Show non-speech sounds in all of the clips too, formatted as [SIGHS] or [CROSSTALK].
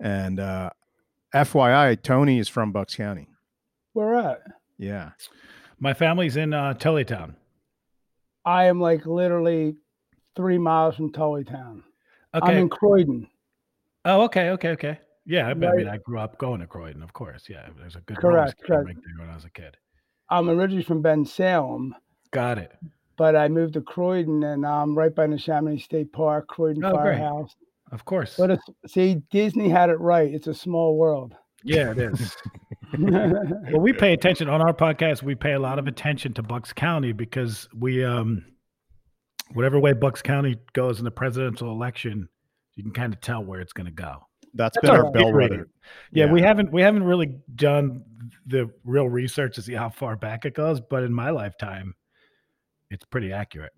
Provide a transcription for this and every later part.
And uh, FYI, Tony is from Bucks County. Where at? Yeah. My family's in uh, Tullytown. I am like literally three miles from Tullytown. Okay. I'm in Croydon. oh, okay, okay, okay. Yeah, I, I mean, Right. I grew up going to Croydon, of course. Yeah, there's a good Correct, correct. rink there when I was a kid. I'm originally from Bensalem, Got it. but I moved to Croydon and I'm right by the Neshaminy State Park, Croydon Oh, great. Firehouse. Of course. But it's, see, Disney had it right. It's a small world. yeah, it is. [LAUGHS] well, we pay attention on our podcast. We pay a lot of attention to Bucks County because we, um, whatever way Bucks County goes in the presidential election, you can kind of tell where it's going to go. That's That's been our our bellwether. rating. Yeah, we haven't we haven't really done the real research to see how far back it goes, but in my lifetime, it's pretty accurate.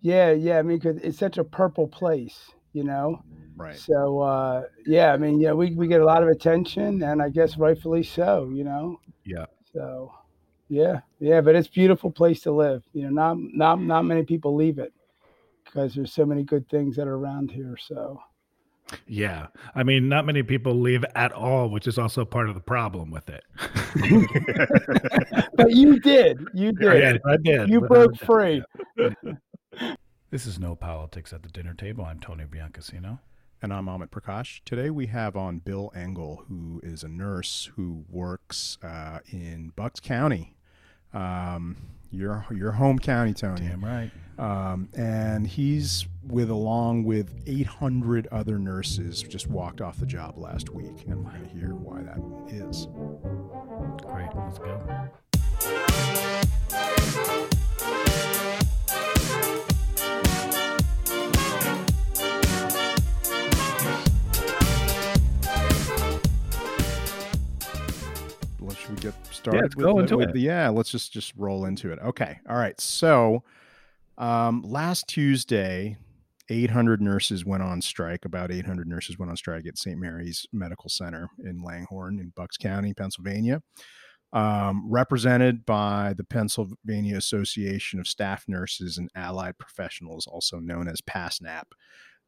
yeah, yeah. I mean, because it's such a purple place, you know? Right. So, uh, yeah, I mean, yeah, we, we get a lot of attention and I guess rightfully so, you know? Yeah. So, yeah, yeah, but it's a beautiful place to live. You know, not not not many people leave it because there's so many good things that are around here. So, Yeah. I mean, not many people leave at all, which is also part of the problem with it. [LAUGHS] but you did, you [LAUGHS] did, Yes, I did. you broke free. [LAUGHS] This is No Politics at the Dinner Table. I'm Tony Biancasino. And I'm Amit Prakash. Today we have on Bill Engel, who is a nurse who works uh, in Bucks County, um, your your home county, Tony. Damn right. Um, and he's with along with 800 other nurses just walked off the job last week, and we're going to hear why that is. Great. Let's go. Get started? let's with go into with it. yeah, let's just just roll into it. Okay, all right. So, um, last Tuesday, 800 nurses went on strike. About 800 nurses went on strike at St. Mary's Medical Center in Langhorne, in Bucks County, Pennsylvania, um, represented by the Pennsylvania Association of Staff Nurses and Allied Professionals, also known as PASNAP.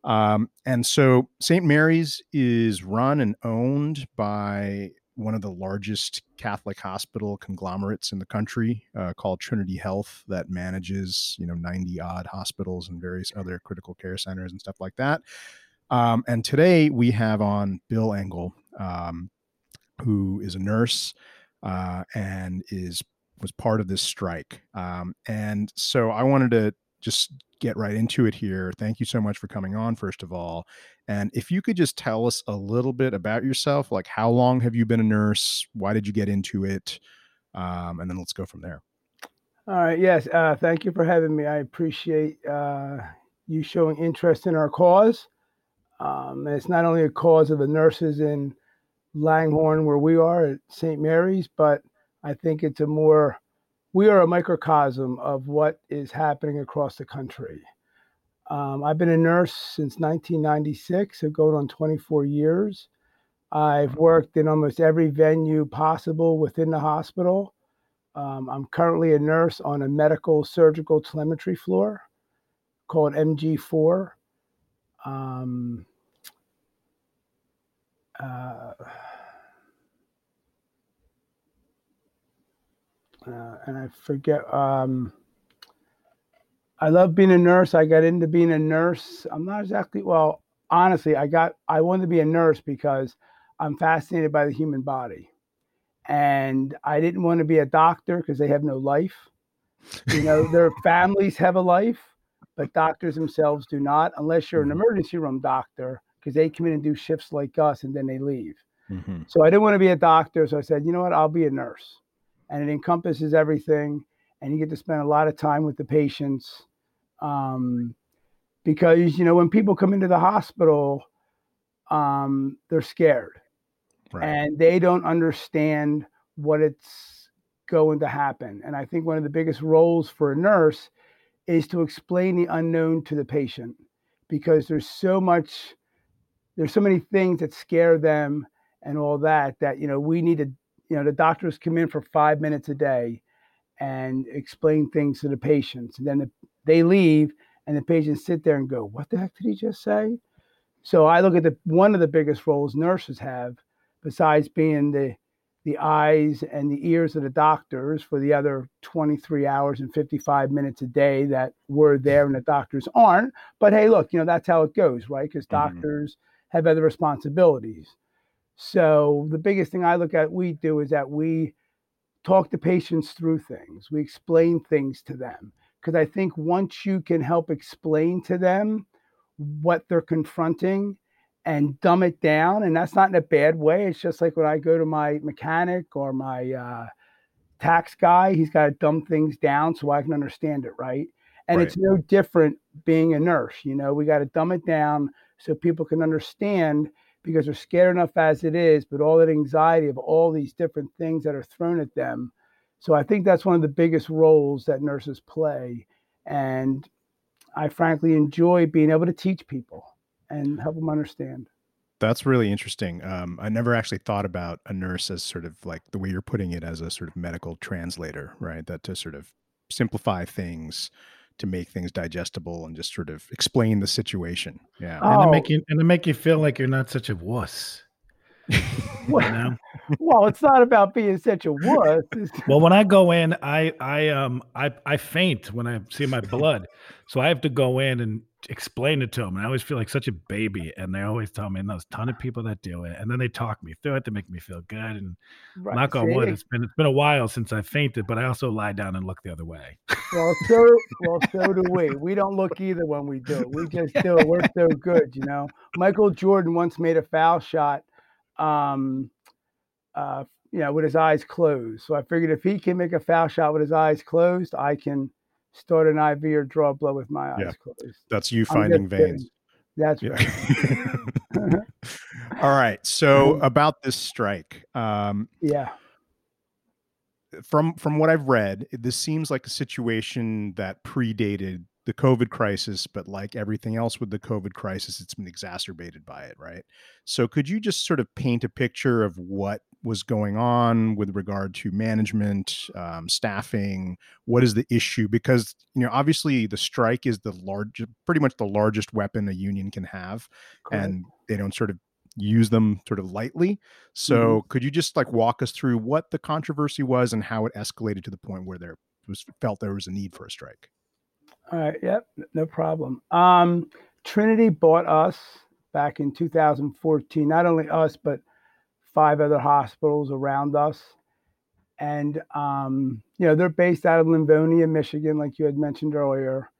Um, and so St. Mary's is run and owned by one of the largest Catholic hospital conglomerates in the country, uh, called Trinity Health, that manages you know ninety odd hospitals and various other critical care centers and stuff like that. Um, and today we have on Bill Engel, um, who is a nurse uh, and is was part of this strike. Um, and so I wanted to just get right into it here. Thank you so much for coming on, first of all. And if you could just tell us a little bit about yourself, like how long have you been a nurse? Why did you get into it? Um, and then let's go from there. All right. Yes. Uh, thank you for having me. I appreciate uh, you showing interest in our cause. Um, and it's not only a cause of the nurses in Langhorne, where we are at St. Mary's, but I think it's a more, we are a microcosm of what is happening across the country. Um, I've been a nurse since 1996, so going on 24 years. I've worked in almost every venue possible within the hospital. Um, I'm currently a nurse on a medical surgical telemetry floor called MG4. Um, uh, uh, and I forget. Um, I love being a nurse. I got into being a nurse. I'm not exactly well. Honestly, I got. I wanted to be a nurse because I'm fascinated by the human body and I didn't want to be a doctor because they have no life. You know, their [LAUGHS] families have a life, but doctors themselves do not, unless you're an Mhm. emergency room doctor, because they come in and do shifts like us and then they leave. Mhm. So I didn't want to be a doctor. So I said, you know what, I'll be a nurse. And it encompasses everything. And you get to spend a lot of time with the patients. Um, because, you know, when people come into the hospital, um, they're scared Right. and they don't understand what it's going to happen. And I think one of the biggest roles for a nurse is to explain the unknown to the patient because there's so much, there's so many things that scare them and all that, that, you know, we need to, you know, the doctors come in for five minutes a day and explain things to the patients. And then the, they leave and the patients sit there and go, what the heck did he just say? So I look at the one of the biggest roles nurses have, besides being the the eyes and the ears of the doctors for the other 23 hours and 55 minutes a day that we're there and the doctors aren't. But hey, look, you know, that's how it goes, right? Because mm-hmm. doctors have other responsibilities. So the biggest thing I look at we do is that we talk to patients through things. We explain things to them. Because I think once you can help explain to them what they're confronting and dumb it down. And that's not in a bad way. It's just like when I go to my mechanic or my uh, tax guy, he's got to dumb things down so I can understand it, right? And right. it's no different being a nurse. You know, we got to dumb it down so people can understand because they're scared enough as it is, but all that anxiety of all these different things that are thrown at them. So I think that's one of the biggest roles that nurses play. And I frankly enjoy being able to teach people and help them understand. That's really interesting. Um, I never actually thought about a nurse as sort of like the way you're putting it as a sort of medical translator, right? That to sort of simplify things, to make things digestible, and just sort of explain the situation. Yeah, oh. and to make you and to make you feel like you're not such a wuss. [LAUGHS] well, well, it's not about being such a wuss. well, when I go in, I I um I I faint when I see my blood, so I have to go in and explain it to them. And I always feel like such a baby, and they always tell me, and there's a ton of people that do it, and then they talk me through it to make me feel good. And right. knock on wood, it's been it's been a while since I fainted, but I also lie down and look the other way. Well, so well, so do we. We don't look either when we do it. We just [LAUGHS] do it. We're so good, you know. Michael Jordan once made a foul shot um, uh, you know, with his eyes closed. So I figured if he can make a foul shot with his eyes closed, I can start an IV or draw blood with my eyes yeah. closed. That's you finding veins. Kidding. That's yeah. right. [LAUGHS] All right. So [LAUGHS] about this strike. Um, yeah. From from what I've read, this seems like a situation that predated the COVID crisis, but like everything else with the COVID crisis, it's been exacerbated by it, right? So, could you just sort of paint a picture of what was going on with regard to management, um, staffing? What is the issue? Because you know, obviously, the strike is the large, pretty much the largest weapon a union can have, Correct. and they don't sort of use them sort of lightly. So, mm-hmm. could you just like walk us through what the controversy was and how it escalated to the point where there was felt there was a need for a strike? All right. Yep. No problem. Um, Trinity bought us back in 2014. Not only us, but five other hospitals around us. And um, you know they're based out of Livonia, Michigan, like you had mentioned earlier.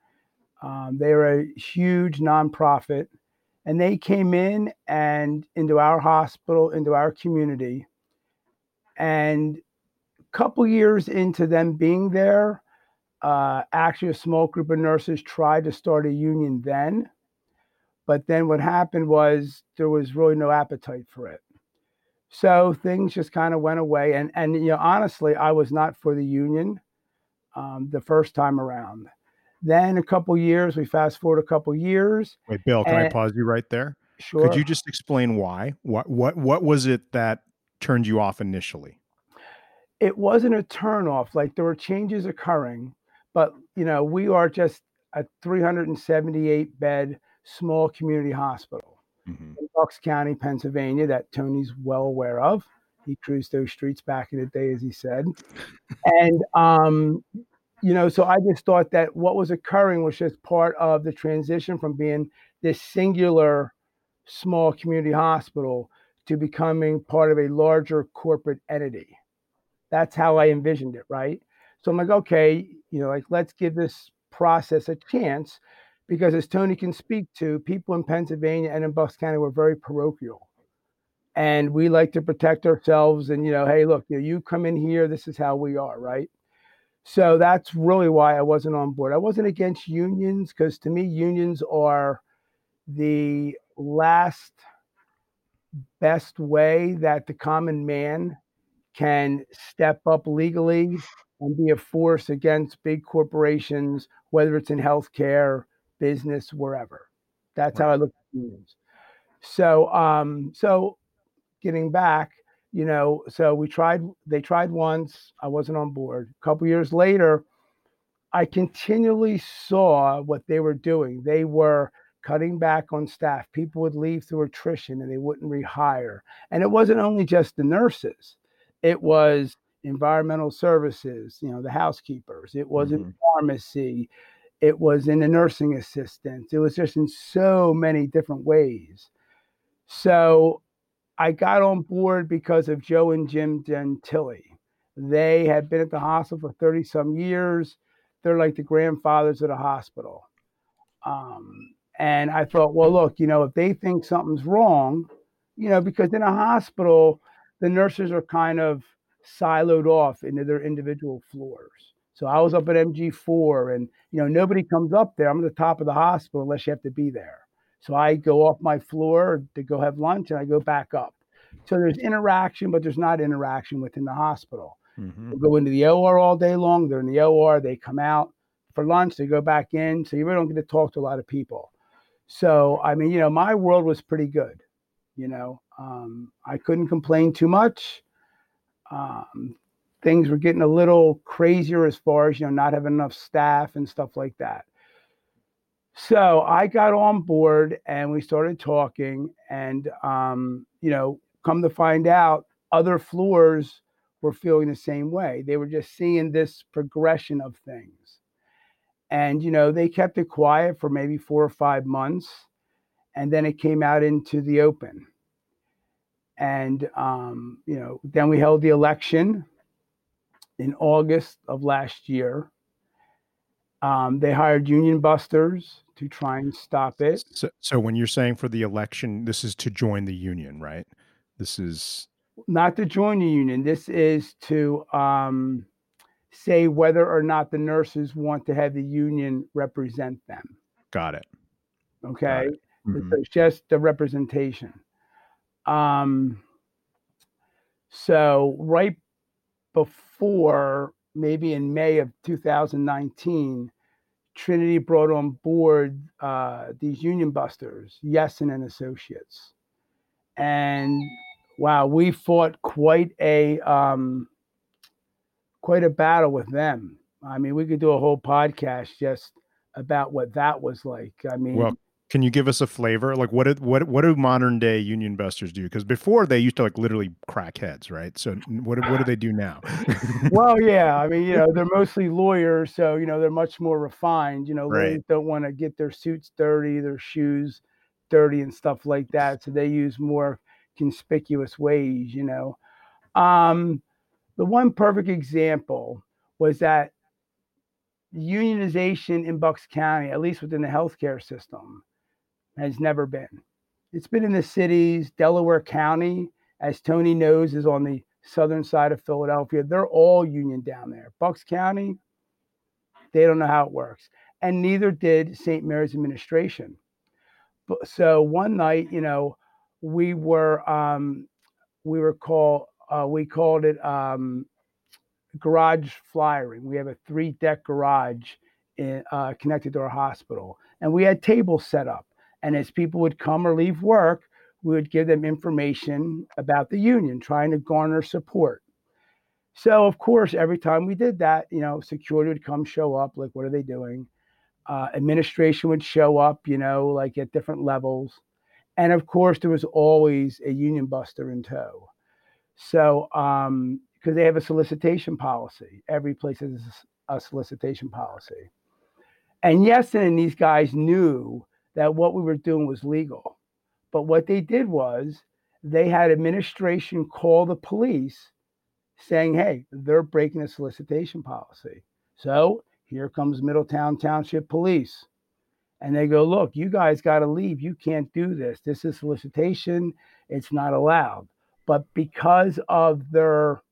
Um, they are a huge nonprofit, and they came in and into our hospital, into our community. And a couple years into them being there, uh, actually, a small group of nurses tried to start a union then, but then what happened was there was really no appetite for it. So things just kind of went away. And and you know, honestly, I was not for the union um, the first time around. Then a couple years, we fast forward a couple years. Wait, Bill, can I pause you right there? Sure. Could you just explain why? What what what was it that turned you off initially? It wasn't a turnoff. Like there were changes occurring, but you know, we are just a 378 bed small community hospital mm-hmm. in Bucks County, Pennsylvania, that Tony's well aware of. He cruised those streets back in the day, as he said. and um, you know, so I just thought that what was occurring was just part of the transition from being this singular small community hospital to becoming part of a larger corporate entity. That's how I envisioned it, right? So I'm like, okay, you know, like let's give this process a chance because as Tony can speak to, people in Pennsylvania and in Bucks County were very parochial. And we like to protect ourselves and you know, hey, look, you, know, you come in here, this is how we are, right? So that's really why I wasn't on board. I wasn't against unions because to me, unions are the last best way that the common man can step up legally and be a force against big corporations, whether it's in healthcare, business, wherever. That's right. how I look at unions. So, um, so getting back, you know, so we tried. They tried once. I wasn't on board. A couple years later, I continually saw what they were doing. They were cutting back on staff. People would leave through attrition and they wouldn't rehire. And it wasn't only just the nurses, it was environmental services, you know, the housekeepers, it was mm-hmm. in pharmacy, it was in the nursing assistants, it was just in so many different ways. So I got on board because of Joe and Jim Gentili. They had been at the hospital for 30 some years. They're like the grandfathers of the hospital. Um, and I thought, well, look, you know, if they think something's wrong, you know, because in a hospital, the nurses are kind of siloed off into their individual floors. So I was up at MG4 and, you know, nobody comes up there. I'm at the top of the hospital unless you have to be there. So I go off my floor to go have lunch and I go back up. So there's interaction, but there's not interaction within the hospital. Mm-hmm. Go into the OR all day long. They're in the OR. They come out for lunch. They go back in. So you really don't get to talk to a lot of people. So, I mean, you know, my world was pretty good. You know, um, I couldn't complain too much. Um, things were getting a little crazier as far as, you know, not having enough staff and stuff like that. So I got on board and we started talking. And, um, you know, come to find out, other floors were feeling the same way. They were just seeing this progression of things. And, you know, they kept it quiet for maybe four or five months. And then it came out into the open. And, um, you know, then we held the election in August of last year. Um, they hired union busters to try and stop it. So, so when you're saying for the election, this is to join the union, right? This is not to join the union. This is to um, say whether or not the nurses want to have the union represent them. Got it. Okay. Got it. Mm-hmm. It's just the representation. Um, so right before maybe in May of 2019, Trinity brought on board uh, these union busters, Yesin and Associates. And wow, we fought quite a um, quite a battle with them. I mean, we could do a whole podcast just about what that was like. I mean, well, can you give us a flavor? Like, what did, what what do modern day union busters do? Because before they used to like literally crack heads, right? So what what do they do now? [LAUGHS] well, yeah, I mean, you know, they're mostly lawyers, so you know they're much more refined. You know, right. they don't want to get their suits dirty, their shoes dirty, and stuff like that. So they use more conspicuous ways, you know. Um, the one perfect example was that unionization in Bucks County, at least within the healthcare system, has never been. It's been in the cities, Delaware County, as Tony knows, is on the southern side of Philadelphia. They're all union down there. Bucks County, they don't know how it works. And neither did St. Mary's administration. So one night, you know, we were um, we were called uh, we called it um, garage flyering. We have a three deck garage in, uh, connected to our hospital, and we had tables set up. And as people would come or leave work, we would give them information about the union, trying to garner support. So of course, every time we did that, you know, security would come show up, like what are they doing? Uh, administration would show up, you know, like at different levels and of course there was always a union buster in tow so um because they have a solicitation policy every place has a solicitation policy and yes and these guys knew that what we were doing was legal but what they did was they had administration call the police saying hey they're breaking the solicitation policy so here comes middletown township police and they go, look, you guys got to leave. You can't do this. This is solicitation. It's not allowed. But because of their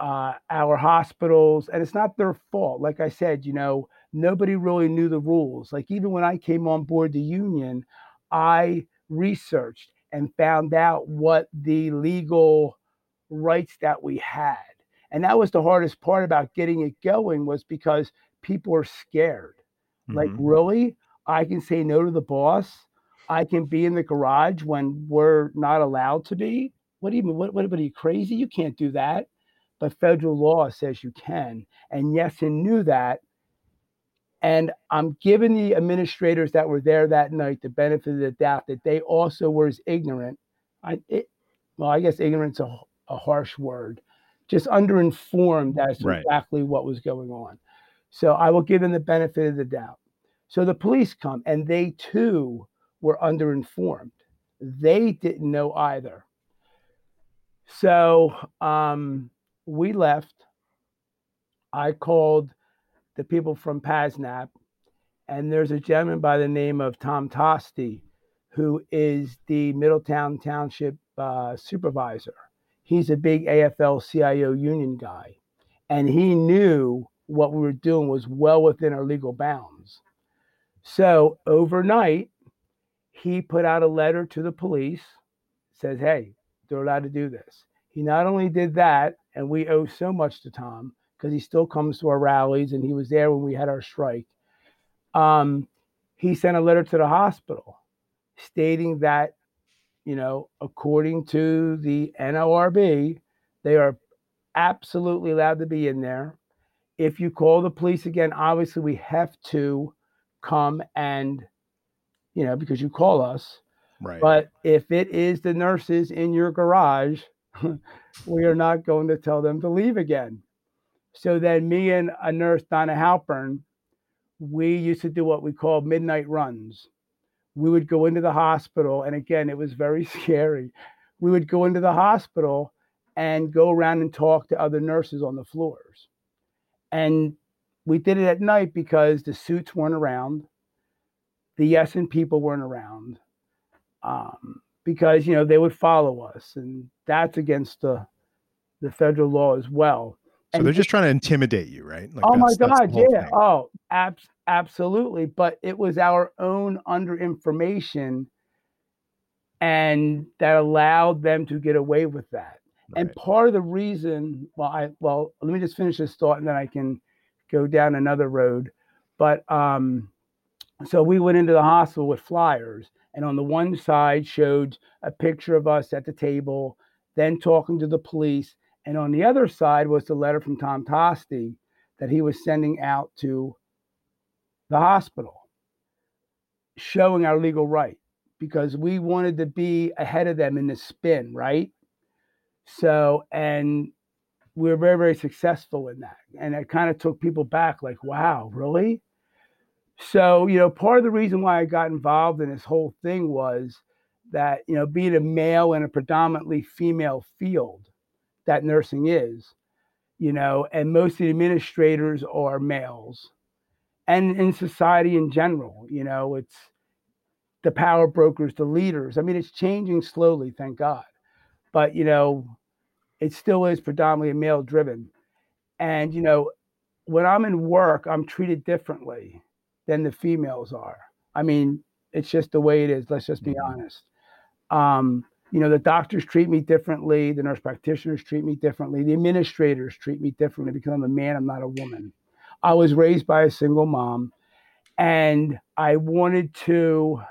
uh, our hospitals, and it's not their fault. Like I said, you know, nobody really knew the rules. Like even when I came on board the union, I researched and found out what the legal rights that we had. And that was the hardest part about getting it going was because people are scared Mm-hmm. Like, really? I can say no to the boss. I can be in the garage when we're not allowed to be. What do you mean? What, what, what are you crazy? You can't do that. But federal law says you can. And Yesin knew that. And I'm giving the administrators that were there that night the benefit of the doubt that they also were as ignorant. I, it, well, I guess ignorance a, a harsh word, just underinformed as to Right. exactly what was going on. So I will give them the benefit of the doubt. So the police come and they too were underinformed. They didn't know either. So um, we left. I called the people from PASNAP, and there's a gentleman by the name of Tom Tosti, who is the Middletown Township uh, supervisor. He's a big AFL CIO union guy, and he knew what we were doing was well within our legal bounds. So overnight, he put out a letter to the police, says, "Hey, they're allowed to do this." He not only did that, and we owe so much to Tom because he still comes to our rallies and he was there when we had our strike. Um, he sent a letter to the hospital stating that, you know, according to the NLRB, they are absolutely allowed to be in there. If you call the police again, obviously we have to come and, you know, because you call us. Right. But if it is the nurses in your garage, [LAUGHS] we are not going to tell them to leave again. So then, me and a nurse, Donna Halpern, we used to do what we call midnight runs. We would go into the hospital, and again, it was very [LAUGHS] scary. We would go into the hospital and go around and talk to other nurses on the floors. And we did it at night because the suits weren't around, the Yesin people weren't around um, because you know they would follow us, and that's against the the federal law as well. So and they're just trying to intimidate you, right? Like oh my that's- that's the God, yeah. thing. Oh, abs- absolutely. But it was our own under information, and that allowed them to get away with that. And part of the reason, well, I well, let me just finish this thought, and then I can go down another road. But um, so we went into the hospital with flyers, and on the one side showed a picture of us at the table, then talking to the police, and on the other side was the letter from Tom Tosti that he was sending out to the hospital, showing our legal right because we wanted to be ahead of them in the spin, right? So, and we were very, very successful in that. And it kind of took people back, like, wow, really? So, you know, part of the reason why I got involved in this whole thing was that, you know, being a male in a predominantly female field that nursing is, you know, and most of the administrators are males. And in society in general, you know, it's the power brokers, the leaders. I mean, it's changing slowly, thank God. But, you know, it still is predominantly male driven. And, you know, when I'm in work, I'm treated differently than the females are. I mean, it's just the way it is. Let's just be Mhm. honest. Um, you know, the doctors treat me differently, the nurse practitioners treat me differently, the administrators treat me differently because I'm a man, I'm not a woman. I was raised by a single mom, and I wanted to,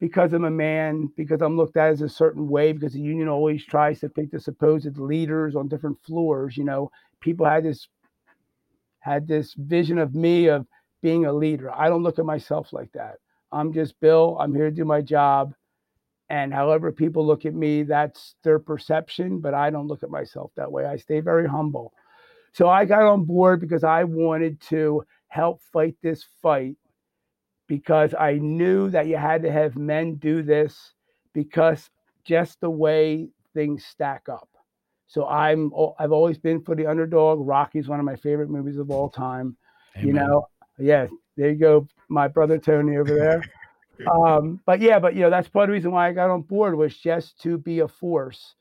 because I'm a man, because I'm looked at as a certain way, because the union always tries to pick the supposed leaders on different floors, you know, people had this had this vision of me of being a leader. I don't look at myself like that. I'm just Bill. I'm here to do my job. And however people look at me, that's their perception, but I don't look at myself that way. I stay very humble. So I got on board because I wanted to help fight this fight because I knew that you had to have men do this because just the way things stack up. So I'm I've always been for the underdog. Rocky's one of my favorite movies of all time you know yeah there you go my brother tony over there um but yeah but you know that's part of the reason why i got on board was just to be a force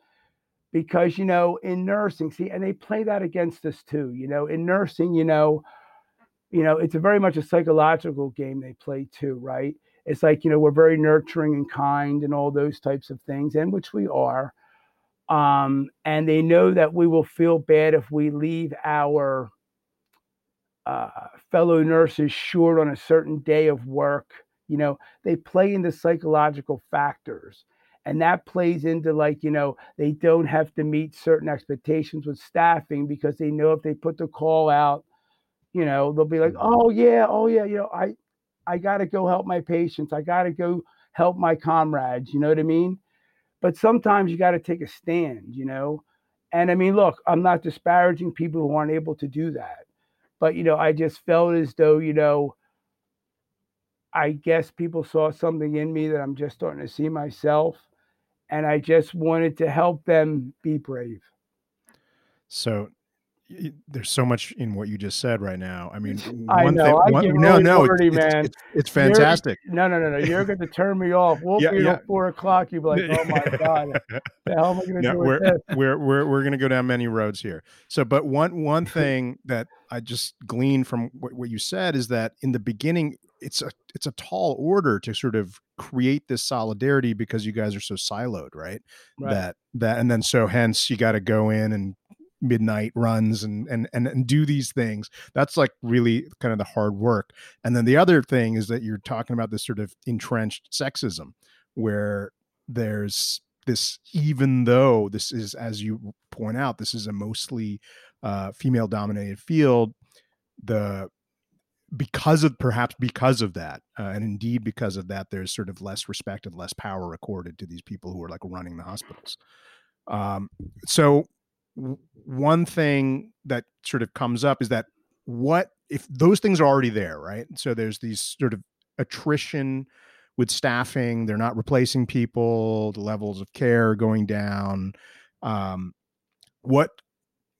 because you know in nursing see and they play that against us too you know in nursing you know you know it's a very much a psychological game they play too right it's like you know we're very nurturing and kind and all those types of things and which we are um and they know that we will feel bad if we leave our uh, fellow nurses short on a certain day of work. You know, they play into psychological factors. And that plays into like, you know, they don't have to meet certain expectations with staffing because they know if they put the call out, You know, they'll be like, Mm-hmm. "Oh yeah, oh yeah, you know, I I got to go help my patients. I got to go help my comrades." You know what I mean? But sometimes you got to take a stand, you know? And I mean, look, I'm not disparaging people who aren't able to do that. But, you know, I just felt as though, you know, I guess people saw something in me that I'm just starting to see myself. And I just wanted to help them be brave. So there's so much in what you just said right now. I mean, I one know, thing, I one- get no, really no, it's, wordy, it's, man. it's, it's You're- fantastic. No, no, no, no. You're going [LAUGHS] to turn me off. We'll Yeah, be yeah. four o'clock. You'll be like, oh my [LAUGHS] God, the hell am I going to No, do we're, with this? we're we're we're gonna go down many roads here. So, but one one [LAUGHS] thing that I just gleaned from what, what you said is that in the beginning, it's a it's a tall order to sort of create this solidarity because you guys are so siloed, right? Right. That that and then so hence you got to go in and midnight runs and, and and and do these things that's like really kind of the hard work and then the other thing is that you're talking about this sort of entrenched sexism where there's this even though this is as you point out this is a mostly uh, female dominated field the because of perhaps because of that uh, and indeed because of that there's sort of less respect and less power accorded to these people who are like running the hospitals. Um, so w- one thing that sort of comes up is that what if those things are already there right? So there's these sort of attrition with staffing they're not replacing people the levels of care are going down. Um, what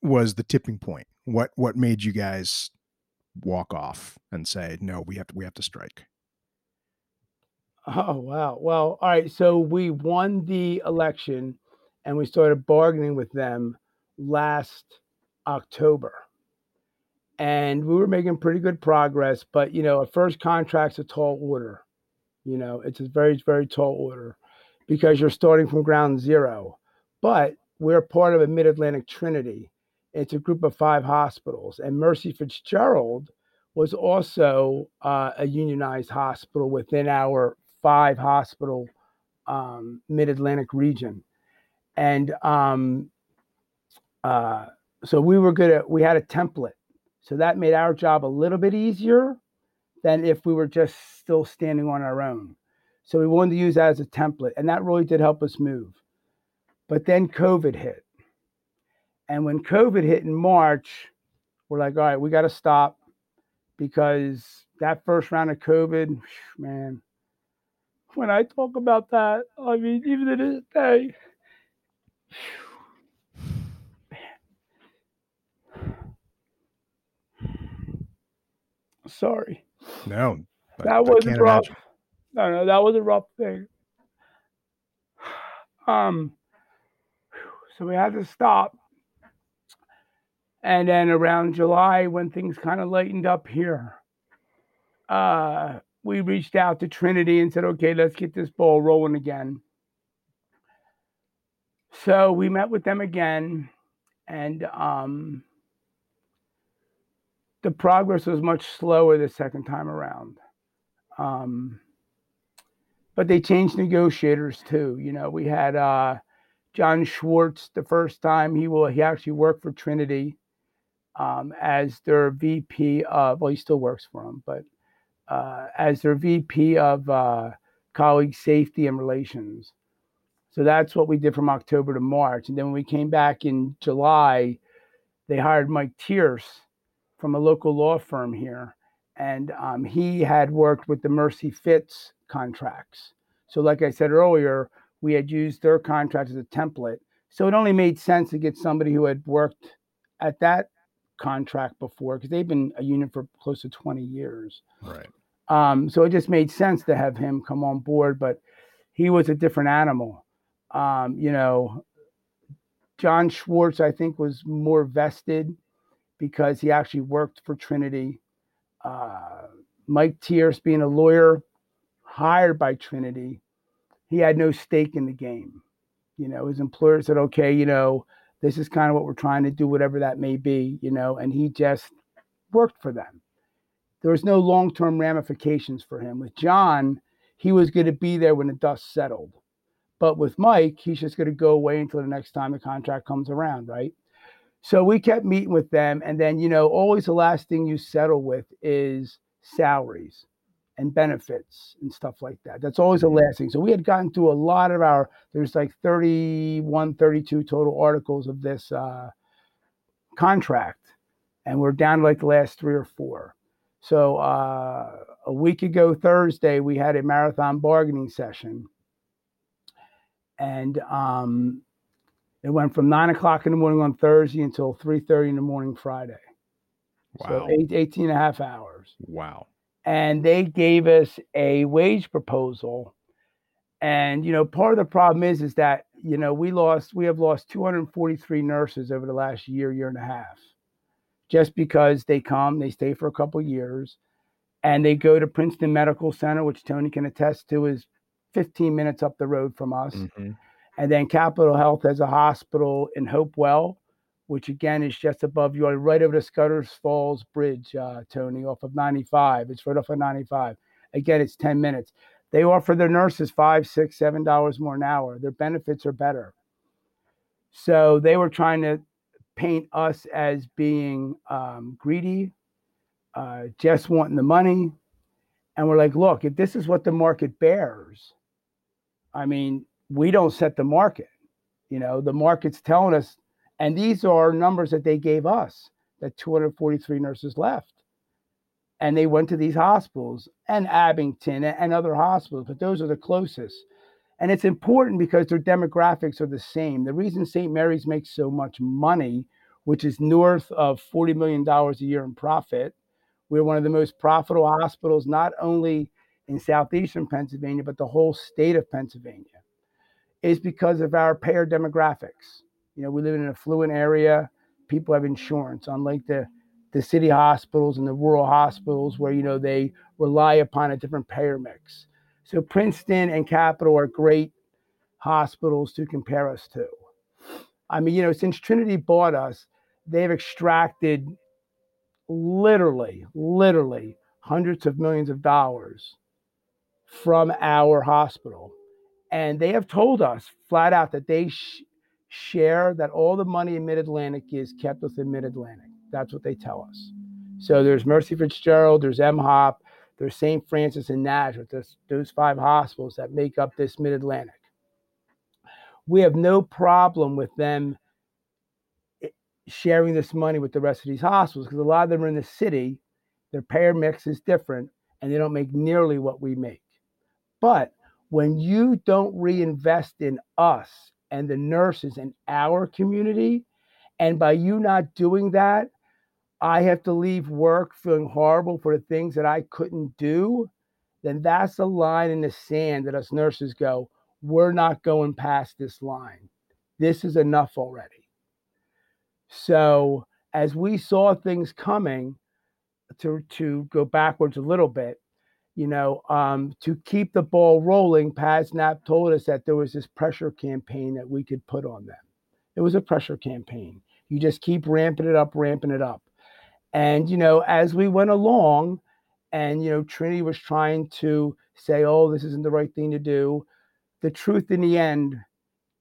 was the tipping point? What what made you guys walk off and say no we have to we have to strike Oh, wow. Well, all right. So we won the election and we started bargaining with them last October. And we were making pretty good progress, but you know, a first contract's a tall order. You know, it's a very, very tall order because you're starting from ground zero. But we're part of a Mid Atlantic Trinity. It's a group of five hospitals, and Mercy Fitzgerald was also uh, a unionized hospital within our five hospital um, Mid Atlantic region, and um, uh, so we were good at. We had a template, so that made our job a little bit easier than if we were just still standing on our own. So we wanted to use that as a template, and that really did help us move. But then COVID hit, and when COVID hit in March, we're like, all right, we got to stop because that first round of COVID, man, when I talk about that, I mean, even to this day, sorry, no I that was rough. imagine. No, no, that was a rough thing. [SIGHS] Um, so we had to stop. And then around July, when things kind of lightened up here, uh, we reached out to Trinity and said, okay, let's get this ball rolling again. So we met with them again, and um, the progress was much slower the second time around. Um, but they changed negotiators too. You know, we had uh, John Schwartz the first time. He will he actually worked for Trinity um, as their VP of. Well, he still works for them, but uh, as their VP of uh, colleague safety and relations. So that's what we did from October to March, and then when we came back in July, they hired Mike Tierce from a local law firm here, and um, he had worked with the Mercy Fitz contracts. So, like I said earlier, we had used their contract as a template. So it only made sense to get somebody who had worked at that contract before because they've been a unit for close to 20 years. right Um, so it just made sense to have him come on board, but he was a different animal. Um, you know, John Schwartz, I think, was more vested because he actually worked for Trinity. Uh, Mike Tierce, being a lawyer hired by Trinity, he had no stake in the game. You know, his employer said, okay, you know, this is kind of what we're trying to do, whatever that may be, you know, and he just worked for them. There was no long term ramifications for him. With John, he was going to be there when the dust settled. But with Mike, he's just going to go away until the next time the contract comes around, right? So we kept meeting with them. And then, you know, always the last thing you settle with is salaries and benefits and stuff like that. That's always the last thing. So we had gotten through a lot of our, there's like 31, 32 total articles of this uh, contract. And we're down to like the last three or four. So uh, a week ago, Thursday, we had a marathon bargaining session. And um, it went from nine o'clock in the morning on Thursday until 3.30 in the morning Friday. Wow. So eight, 18 and a half hours wow. And they gave us a wage proposal and you know part of the problem is is that you know we lost we have lost 243 nurses over the last year year and a half just because they come they stay for a couple years and they go to princeton medical center which tony can attest to is 15 minutes up the road from us Mhm. and then capital health has a hospital in hopewell which again is just above you, right over the Scudder's Falls Bridge, uh, Tony, off of 95. It's right off of 95. Again, it's 10 minutes. They offer their nurses five, six, seven dollars more an hour. Their benefits are better. So they were trying to paint us as being um, greedy, uh, just wanting the money. And we're like, look, if this is what the market bears, I mean, we don't set the market. You know, the market's telling us and these are numbers that they gave us that 243 nurses left. And they went to these hospitals and Abington and other hospitals, but those are the closest. And it's important because their demographics are the same. The reason St. Mary's makes so much money, which is north of $40 million a year in profit, we're one of the most profitable hospitals, not only in southeastern Pennsylvania, but the whole state of Pennsylvania, is because of our payer demographics. You know, we live in an affluent area. People have insurance, unlike the the city hospitals and the rural hospitals where you know they rely upon a different payer mix. So Princeton and Capital are great hospitals to compare us to. I mean, you know, since Trinity bought us, they've extracted literally, literally hundreds of millions of dollars from our hospital. And they have told us flat out that they sh- share that all the money in Mid Atlantic is kept within Mid Atlantic. That's what they tell us. So there's Mercy Fitzgerald, there's MHOP, there's St. Francis and Nazareth, those, those five hospitals that make up this Mid Atlantic. We have no problem with them eh, sharing this money with the rest of these hospitals because a lot of them are in the city, their payer mix is different, and they don't make nearly what we make. But when you don't reinvest in us and the nurses in our community, and by you not doing that, I have to leave work feeling horrible for the things that I couldn't do, then that's a line in the sand that us nurses go, we're not going past this line. This is enough already. So as we saw things coming, to to go backwards a little bit, you know, um, to keep the ball rolling, PASNAP told us that there was this pressure campaign that we could put on them. It was a pressure campaign. You just keep ramping it up, ramping it up. And, you know, as we went along, and, you know, Trinity was trying to say, oh, this isn't the right thing to do, the truth in the end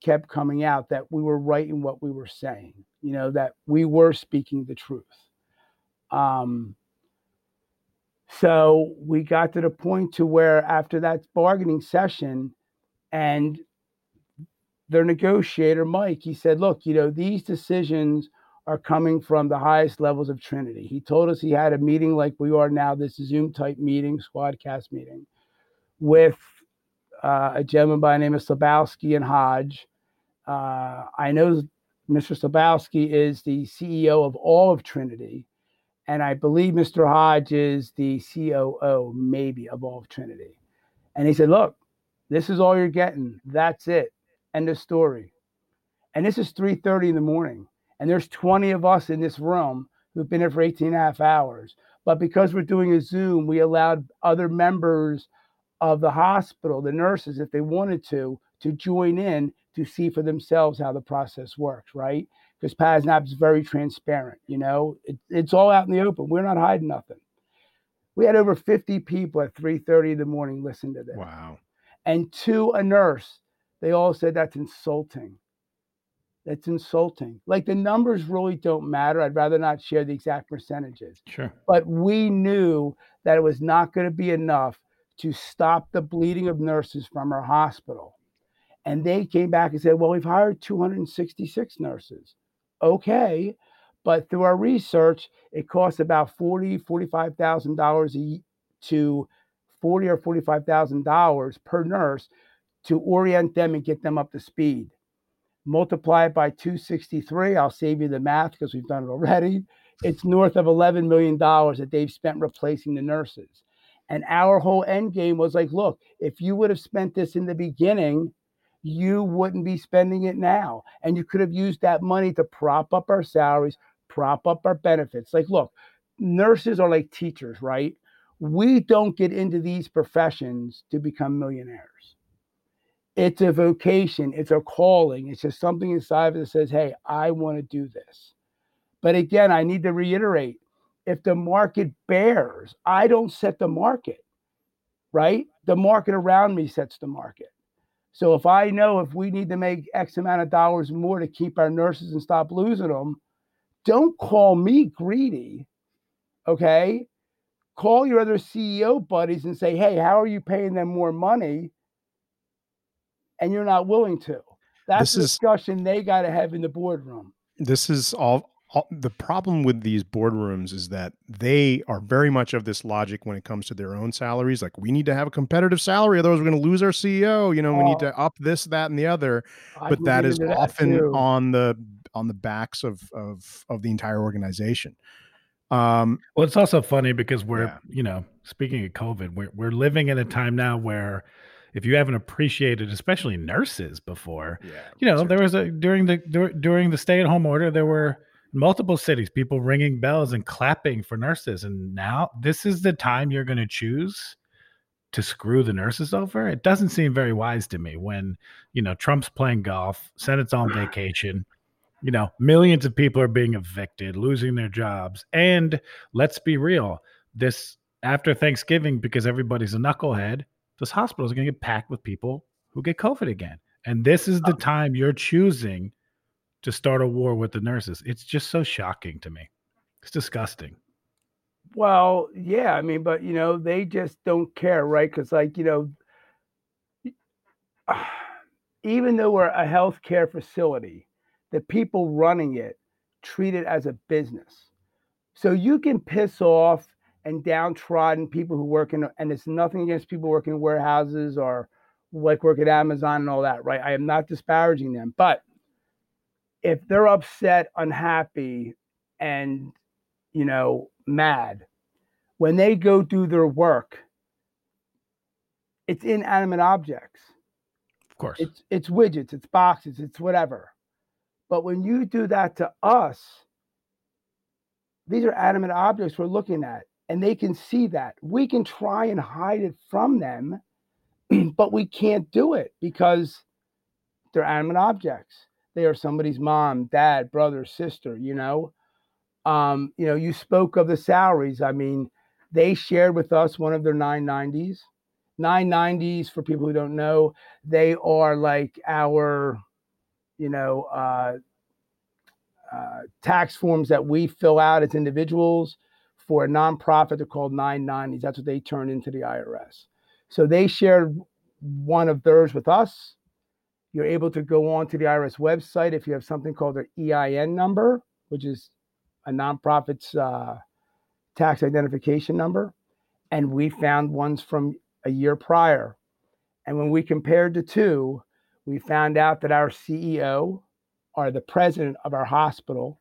kept coming out that we were right in what we were saying, you know, that we were speaking the truth. Um, so we got to the point to where after that bargaining session and their negotiator, Mike, he said, look, you know, these decisions are coming from the highest levels of Trinity. He told us he had a meeting like we are now, this Zoom type meeting, squadcast meeting, with uh, a gentleman by the name of Slubowski and Hodge. Uh, I know Mr. Slubowski is the CEO of all of Trinity, and I believe Mr. Hodge is the COO, maybe, of all of Trinity. And he said, Look, this is all you're getting. That's it. End of story. And this is 3:30 in the morning. And there's 20 of us in this room who've been here for 18 and a half hours. But because we're doing a Zoom, we allowed other members of the hospital, the nurses, if they wanted to, to join in to see for themselves how the process works, right? Because PASNAP is very transparent, you know, it, it's all out in the open. We're not hiding nothing. We had over 50 people at 3:30 in the morning listen to this. Wow. And to a nurse, they all said that's insulting. That's insulting. Like the numbers really don't matter. I'd rather not share the exact percentages. Sure. But we knew that it was not going to be enough to stop the bleeding of nurses from our hospital. And they came back and said, well, we've hired 266 nurses. Okay. But through our research, it costs about forty, forty-five thousand dollars to forty or forty-five thousand dollars per nurse to orient them and get them up to speed. Multiply it by 263. I'll save you the math because we've done it already. It's north of $11 million that they've spent replacing the nurses. And our whole end game was like, look, if you would have spent this in the beginning, you wouldn't be spending it now. And you could have used that money to prop up our salaries, prop up our benefits. Like, look, nurses are like teachers, right? We don't get into these professions to become millionaires. It's a vocation, it's a calling, it's just something inside of it that says, hey, I want to do this. But again, I need to reiterate if the market bears, I don't set the market, right? The market around me sets the market. So if I know if we need to make X amount of dollars more to keep our nurses and stop losing them, don't call me greedy. Okay. Call your other CEO buddies and say, hey, how are you paying them more money? And you're not willing to. That's the discussion they got to have in the boardroom. This is all the problem with these boardrooms is that they are very much of this logic when it comes to their own salaries. Like we need to have a competitive salary, otherwise we're going to lose our CEO. You know, we need to up this, that, and the other. I but that is often on the on the backs of of of the entire organization. Um, well, it's also funny because we're yeah. you know speaking of COVID, we're we're living in a time now where if you haven't appreciated, especially nurses before, yeah, you know, there was a during the during the stay at home order, there were multiple cities, people ringing bells and clapping for nurses. And now this is the time you're going to choose to screw the nurses over. It doesn't seem very wise to me when, you know, Trump's playing golf, Senate's on mm. vacation, you know, millions of people are being evicted, losing their jobs. And let's be real, this after Thanksgiving, because everybody's a knucklehead, this hospital is going to get packed with people who get COVID again. And this is the oh. time you're choosing to start a war with the nurses. It's just so shocking to me. It's disgusting. Well, yeah, I mean, but you know, they just don't care, right? Because, like, you know, [SIGHS] even though we're a healthcare facility, the people running it treat it as a business. So you can piss off and downtrodden people who work in, and it's nothing against people working in warehouses or like work at Amazon and all that, right? I am not disparaging them, but if they're upset, unhappy, and you know, mad, when they go do their work, it's inanimate objects. Of course. It's it's widgets, it's boxes, it's whatever. But when you do that to us, these are animate objects we're looking at, and they can see that. We can try and hide it from them, [CLEARS THROAT] but we can't do it because they're animate objects. They are somebody's mom, dad, brother, sister, you know. Um, you know, you spoke of the salaries. I mean, they shared with us one of their 990s. 990s, for people who don't know, they are like our, you know, uh, uh, tax forms that we fill out as individuals for a nonprofit. They're called 990s. That's what they turn into the IRS. So they shared one of theirs with us. You're able to go on to the IRS website if you have something called their EIN number, which is a nonprofit's uh, tax identification number. And we found ones from a year prior. And when we compared the two, we found out that our CEO or the president of our hospital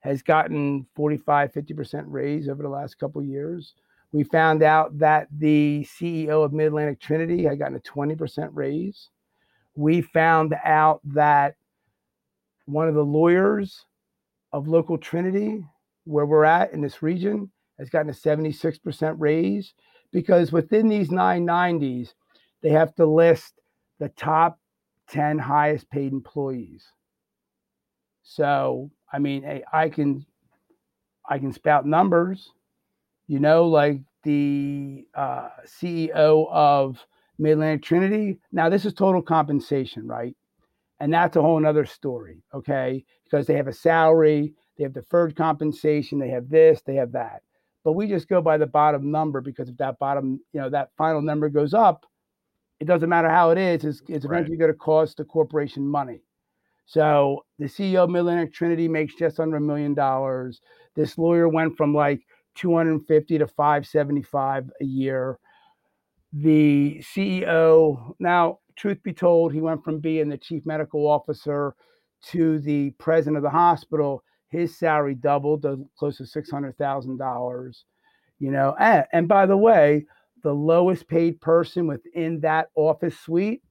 has gotten 45, 50% raise over the last couple years. We found out that the CEO of Mid Atlantic Trinity had gotten a 20% raise we found out that one of the lawyers of local Trinity, where we're at in this region, has gotten a 76% raise because within these 990s, they have to list the top 10 highest paid employees. So, I mean, I can I can spout numbers, you know, like the uh, CEO of Mid Atlantic Trinity. Now, this is total compensation, right? And that's a whole nother story, okay? Because they have a salary, they have deferred compensation, they have this, they have that. But we just go by the bottom number because if that bottom, you know, that final number goes up, it doesn't matter how it is, it's, it's eventually right. going to cost the corporation money. So the CEO of Mid-Atlantic Trinity makes just under a million dollars. This lawyer went from like 250 to 575 a year. The CEO, now, truth be told, he went from being the chief medical officer to the president of the hospital. His salary doubled to close to $600,000. You know, and, and by the way, the lowest paid person within that office suite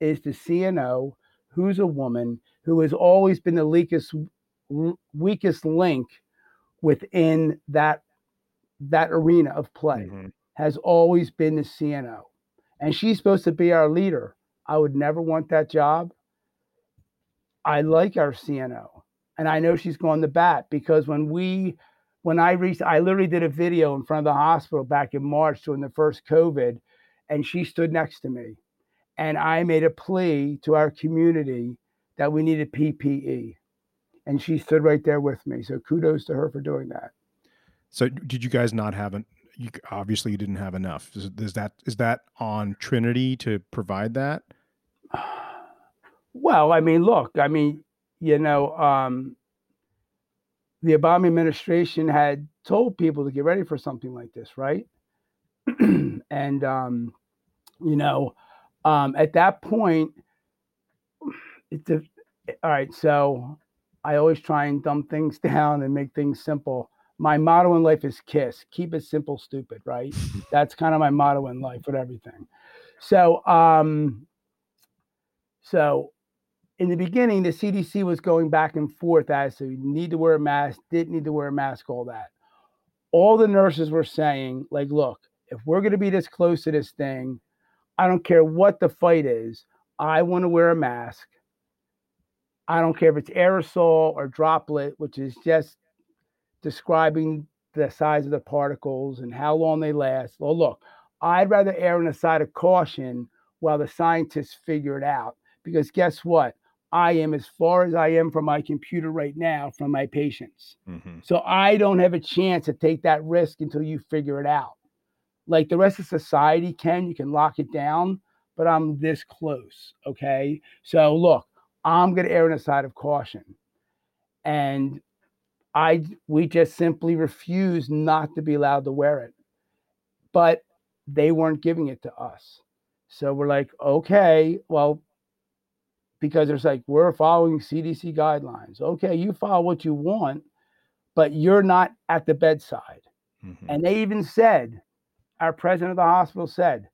is the CNO, who's a woman who has always been the weakest, weakest link within that that arena of play. Mm-hmm. Has always been the CNO, and she's supposed to be our leader. I would never want that job. I like our CNO, and I know she's going to bat because when we when I reached, I literally did a video in front of the hospital back in March during the first COVID, and she stood next to me. And I made a plea to our community that we needed PPE. And she stood right there with me. So kudos to her for doing that. So did you guys not have an you obviously you didn't have enough. Is, is that is that on Trinity to provide that? Well, I mean, look, I mean, you know, um, the Obama administration had told people to get ready for something like this, right? [CLEARS THROAT] and um, you know, um, at that point, it's a, all right. So I always try and dumb things [LAUGHS] down and make things simple. My motto in life is KISS: keep it simple, stupid. Right? [LAUGHS] That's kind of my motto in life with everything. So, um, so in the beginning, the CDC was going back and forth as to need to wear a mask, didn't need to wear a mask, all that. All the nurses were saying, like, look, if we're going to be this close to this thing, I don't care what the fight is. I want to wear a mask. I don't care if it's aerosol or droplet, which is just describing the size of the particles and how long they last. Well, look, I'd rather err on the side of caution while the scientists figure it out. Because guess what? I am as far as I am from my computer right now from my patients. Mm-hmm. So I don't have a chance to take that risk until you figure it out. Like the rest of society can, you can lock it down, but I'm this close. Okay. So look, I'm going to err on the side of caution. And I, we just simply refused not to be allowed to wear it. But they weren't giving it to us. So we're like, okay, well, because it's like we're following CDC guidelines. Okay, you follow what you want, but you're not at the bedside. Mm-hmm. And they even said, our president of the hospital said,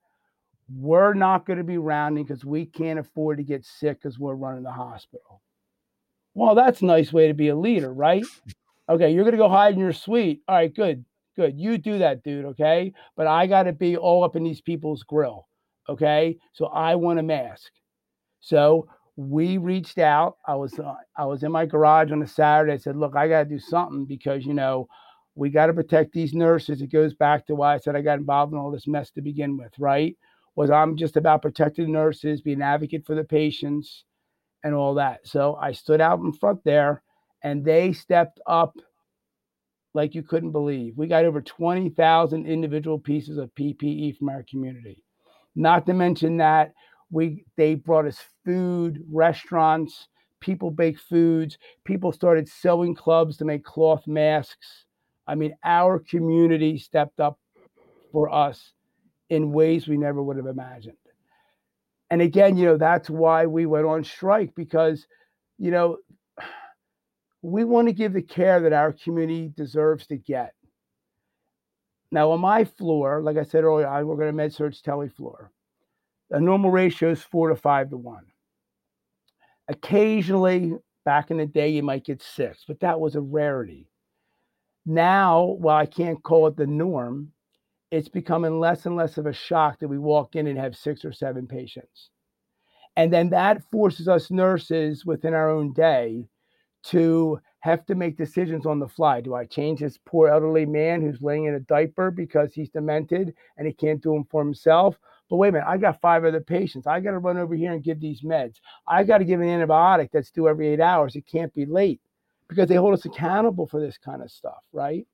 we're not going to be rounding because we can't afford to get sick because we're running the hospital. Well, that's a nice way to be a leader, right? Okay, you're to go hide in your suite. All right, good, good. You do that, dude. Okay. But I got to be all up in these people's grill. Okay. So I want a mask. So we reached out. I was uh, I was in my garage on a Saturday. I said, "Look, I got to do something because you know we got to protect these nurses." It goes back to why I said I got involved in all this mess to begin with. Right? Was I'm just about protecting nurses, being an advocate for the patients, and all that. So I stood out in front there, and they stepped up like you couldn't believe. We got over twenty thousand individual pieces of PPE from our community. Not to mention that we they brought us food, restaurants, people baked foods, people started sewing clubs to make cloth masks. I mean, our community stepped up for us in ways we never would have imagined. And again, you know, that's why we went on strike because, you know, we want to give the care that our community deserves to get. Now, on my floor, like I said earlier, I work on a med surg tele floor. A normal ratio is four to five to one. Occasionally, back in the day, you might get six, but that was a rarity. Now, while I can't call it the norm, it's becoming less and less of a shock that we walk in and have six or seven patients. And then that forces us nurses within our own day to have to make decisions on the fly. Do I change this poor elderly man who's laying in a diaper because he's demented and he can't do them for himself? But wait a minute, I got five other patients. I got to run over here and give these meds. I got to give an antibiotic that's due every eight hours. It can't be late because they hold us accountable for this kind of stuff, right?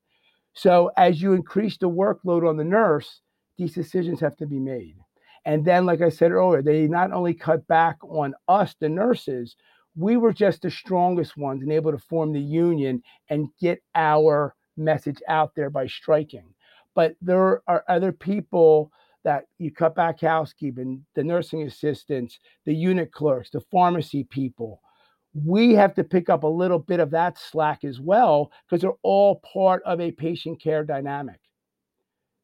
So as you increase the workload on the nurse, these decisions have to be made. And then, like I said earlier, they not only cut back on us, the nurses, we were just the strongest ones and able to form the union and get our message out there by striking. But there are other people that you cut back housekeeping, the nursing assistants, the unit clerks, the pharmacy people. We have to pick up a little bit of that slack as well because they're all part of a patient care dynamic.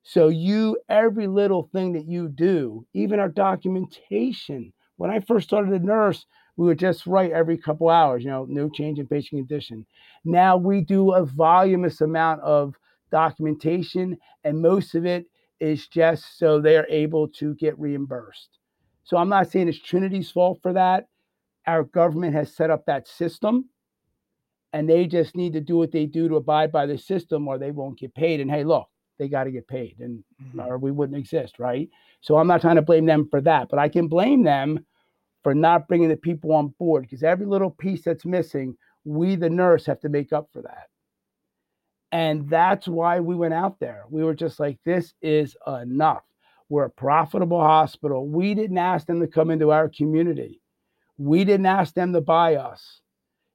So you every little thing that you do, even our documentation. When I first started a nurse, we would just write every couple hours, you know, no change in patient condition. Now we do a voluminous amount of documentation, and most of it is just so they are able to get reimbursed. So I'm not saying it's Trinity's fault for that. Our government has set up that system and they just need to do what they do to abide by the system or they won't get paid. And hey, look, they got to get paid and mm-hmm. or we wouldn't exist, right? So I'm not trying to blame them for that, but I can blame them for not bringing the people on board because every little piece that's missing, we the nurse have to make up for that. And that's why we went out there. We were just like, this is enough. We're a profitable hospital. We didn't ask them to come into our community. We didn't ask them to buy us.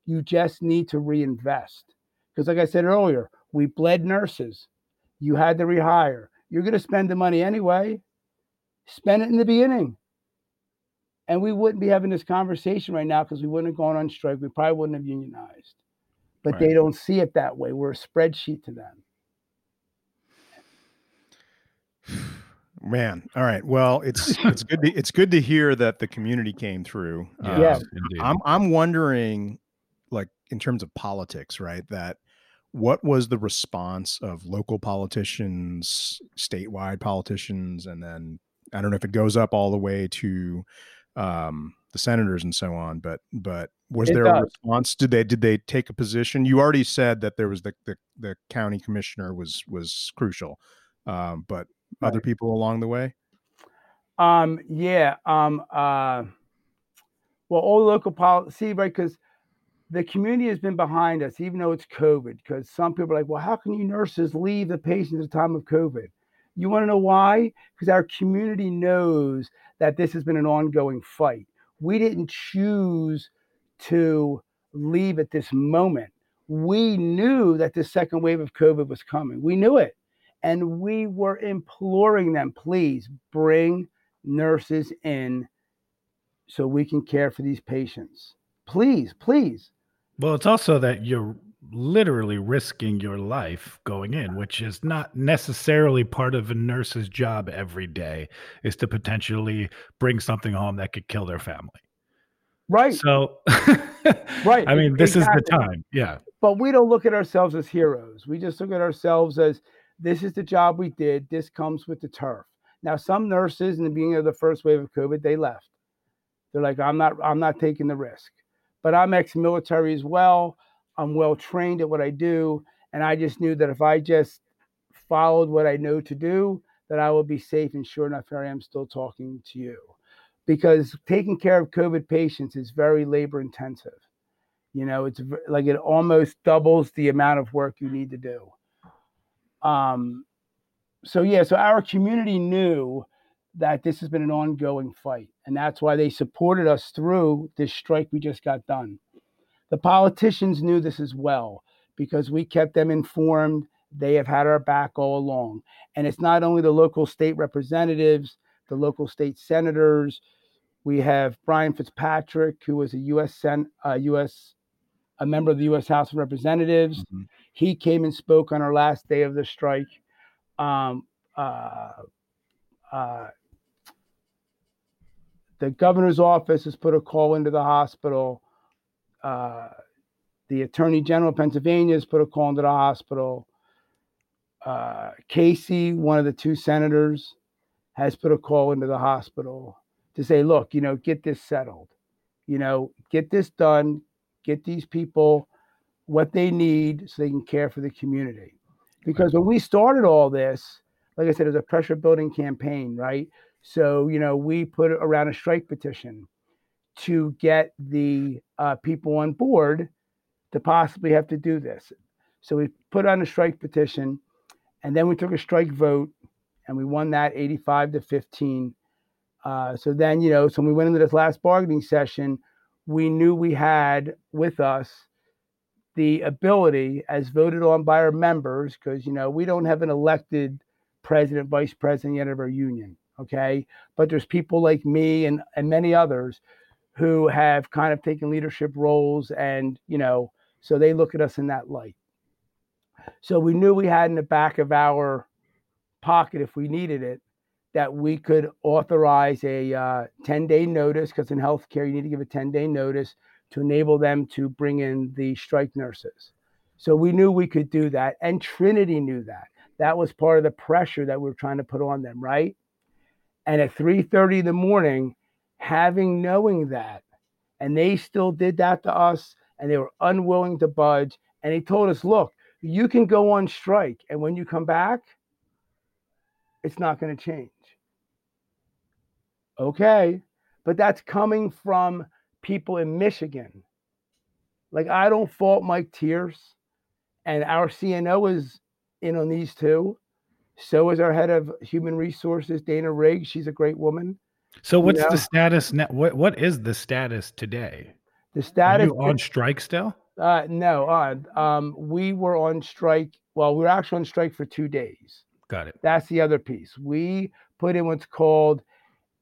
You just need to reinvest. Because, like I said earlier, we bled nurses. You had to rehire. You're going to spend the money anyway. Spend it in the beginning. And we wouldn't be having this conversation right now because we wouldn't have gone on strike. We probably wouldn't have unionized but right. they don't see it that way. We're a spreadsheet to them. [SIGHS] Man, all right. Well, it's it's good to it's good to hear that the community came through. Um, yeah, yeah. I'm I'm wondering, like in terms of politics, right? That what was the response of local politicians, statewide politicians, and then I don't know if it goes up all the way to um, the senators and so on. But but was it there does. a response? Did they did they take a position? You already said that there was the the, the county commissioner was was crucial, um, but right. other people along the way. Um. Yeah. Um. Uh. Well, all local policy, right? Because the community has been behind us, even though it's COVID. Because some people are like, well, how can you nurses leave the patients at the time of COVID? You want to know why? Because our community knows that this has been an ongoing fight we didn't choose to leave at this moment. We knew that the second wave of COVID was coming. We knew it. And we were imploring them, please bring nurses in so we can care for these patients. Please, please. Well, it's also that you're literally risking your life going in, which is not necessarily part of a nurse's job every day, is to potentially bring something home that could kill their family. Right. So, right. [LAUGHS] I mean, this exactly. is the time. Yeah. But we don't look at ourselves as heroes. We just look at ourselves as this is the job we did. This comes with the turf. Now, some nurses in the beginning of the first wave of COVID, they left. They're like, I'm not, I'm not taking the risk. But I'm ex-military as well. I'm well trained at what I do. And I just knew that if I just followed what I know to do, that I will be safe. And sure enough, here I am still talking to you because taking care of COVID patients is very labor intensive. You know, it's like it almost doubles the amount of work you need to do. Um, so yeah, so our community knew that this has been an ongoing fight, and that's why they supported us through this strike we just got done. The politicians knew this as well because we kept them informed. They have had our back all along. And it's not only the local state representatives, the local state senators. We have Brian Fitzpatrick, who was a U.S. Sen- uh, U.S. a member of the U.S. House of Representatives. Mm-hmm. He came and spoke on our last day of the strike. Um, uh, uh, the governor's office has put a call into the hospital uh, the Attorney General of Pennsylvania has put a call into the hospital. Uh, Casey, one of the two senators, has put a call into the hospital to say, look, you know, get this settled. You know, get this done, get these people what they need so they can care for the community. Because when we started all this, like I said, it was a pressure building campaign, right? So, you know, we put around a strike petition to get the uh, people on board to possibly have to do this. So we put on a strike petition and then we took a strike vote and we won that 85 to 15. Uh, so then, you know, so when we went into this last bargaining session, we knew we had with us the ability, as voted on by our members, because, you know, we don't have an elected president, vice president yet of our union. Okay. But there's people like me and, and many others who have kind of taken leadership roles and, you know, so they look at us in that light. So we knew we had in the back of our pocket, if we needed it, that we could authorize a uh, 10 day notice because in healthcare, you need to give a 10 day notice to enable them to bring in the strike nurses. So we knew we could do that. And Trinity knew that. That was part of the pressure that we were trying to put on them, right? And at 3:30 in the morning, having knowing that, and they still did that to us, and they were unwilling to budge. And he told us, look, you can go on strike, and when you come back, it's not going to change. Okay, but that's coming from people in Michigan. Like I don't fault Mike Tears, and our CNO is in on these two. So is our head of human resources, Dana Riggs. She's a great woman. So what's you know? the status now? What what is the status today? The status on strike still? Uh, no, on um, we were on strike. Well, we were actually on strike for two days. Got it. That's the other piece. We put in what's called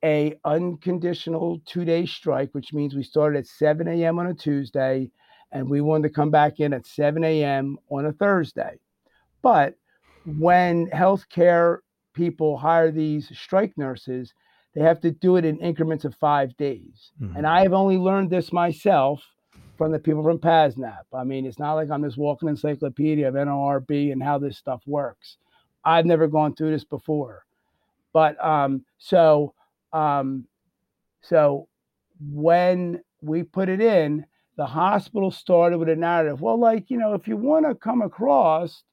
a unconditional two day strike, which means we started at 7 a.m. on a Tuesday and we wanted to come back in at 7 a.m. on a Thursday. But when healthcare people hire these strike nurses, they have to do it in increments of five days. Mm-hmm. And I have only learned this myself from the people from PASNAP. I mean, it's not like I'm this walking encyclopedia of NLRB and how this stuff works. I've never gone through this before. But um, so um, so when we put it in, the hospital started with a narrative. Well, like, you know, if you want to come across,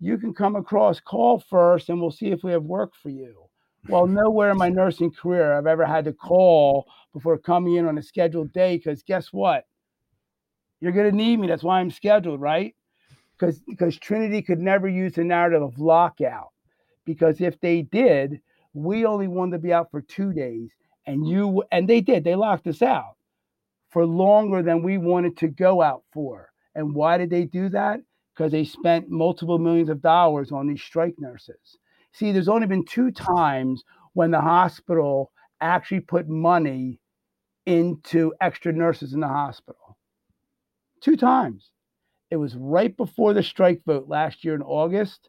you can come across, call first, and we'll see if we have work for you. Well, nowhere in my nursing career I've ever had to call before coming in on a scheduled day because guess what? You're going to need me. That's why I'm scheduled, right? Because because Trinity could never use the narrative of lockout. Because if they did, we only wanted to be out for two days, and you and they did. They locked us out for longer than we wanted to go out for. And why did they do that? Because they spent multiple millions of dollars on these strike nurses. See, there's only been two times when the hospital actually put money into extra nurses in the hospital. Two times. It was right before the strike vote last year in August.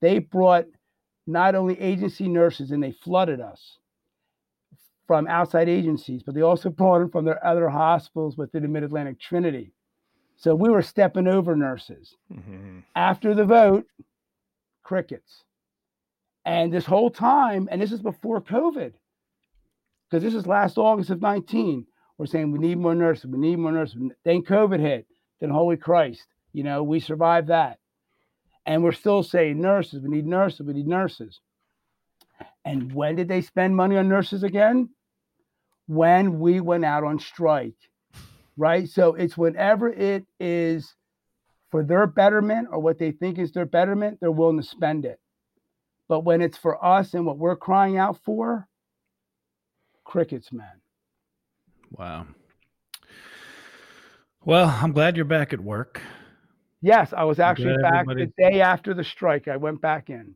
They brought not only agency nurses and they flooded us from outside agencies, but they also brought them from their other hospitals within the Mid Atlantic Trinity. So we were stepping over nurses. Mm-hmm. After the vote, crickets. And this whole time, and this is before COVID, because this is last August of 19, we're saying we need more nurses, we need more nurses. Then COVID hit, then holy Christ, you know, we survived that. And we're still saying nurses, we need nurses, we need nurses. And when did they spend money on nurses again? When we went out on strike, right? So it's whenever it is for their betterment or what they think is their betterment, they're willing to spend it. But when it's for us and what we're crying out for, crickets, man. Wow. Well, I'm glad you're back at work. Yes, I was actually back the day after the strike. I went back in,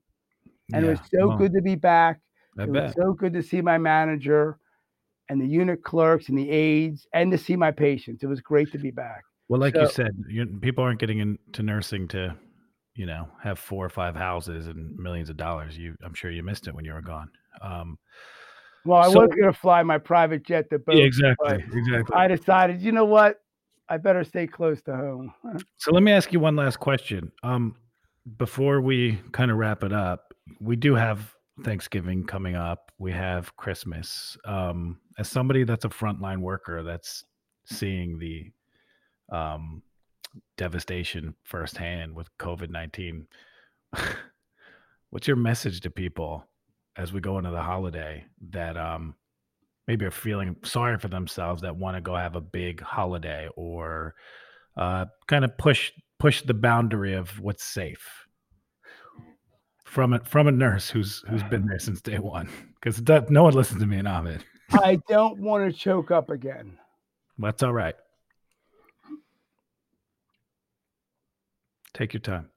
and yeah, it was so well, good to be back. I it bet. was so good to see my manager and the unit clerks and the aides, and to see my patients. It was great to be back. Well, like so, you said, you, people aren't getting into nursing to, you know, have four or five houses and millions of dollars. You, I'm sure you missed it when you were gone. Um, well, I so, was going to fly my private jet to both. Yeah, exactly, exactly. I decided, you know what? I better stay close to home. [LAUGHS] so let me ask you one last question. Um, before we kind of wrap it up, we do have Thanksgiving coming up. We have Christmas. Um, as somebody that's a frontline worker that's seeing the um, devastation firsthand with COVID 19, [LAUGHS] what's your message to people as we go into the holiday that um, maybe are feeling sorry for themselves that want to go have a big holiday or uh, kind of push push the boundary of what's safe from it from a nurse who's who's been there since day one because no one listens to me and Ahmed. I don't want to choke up again. That's all right. Take your time.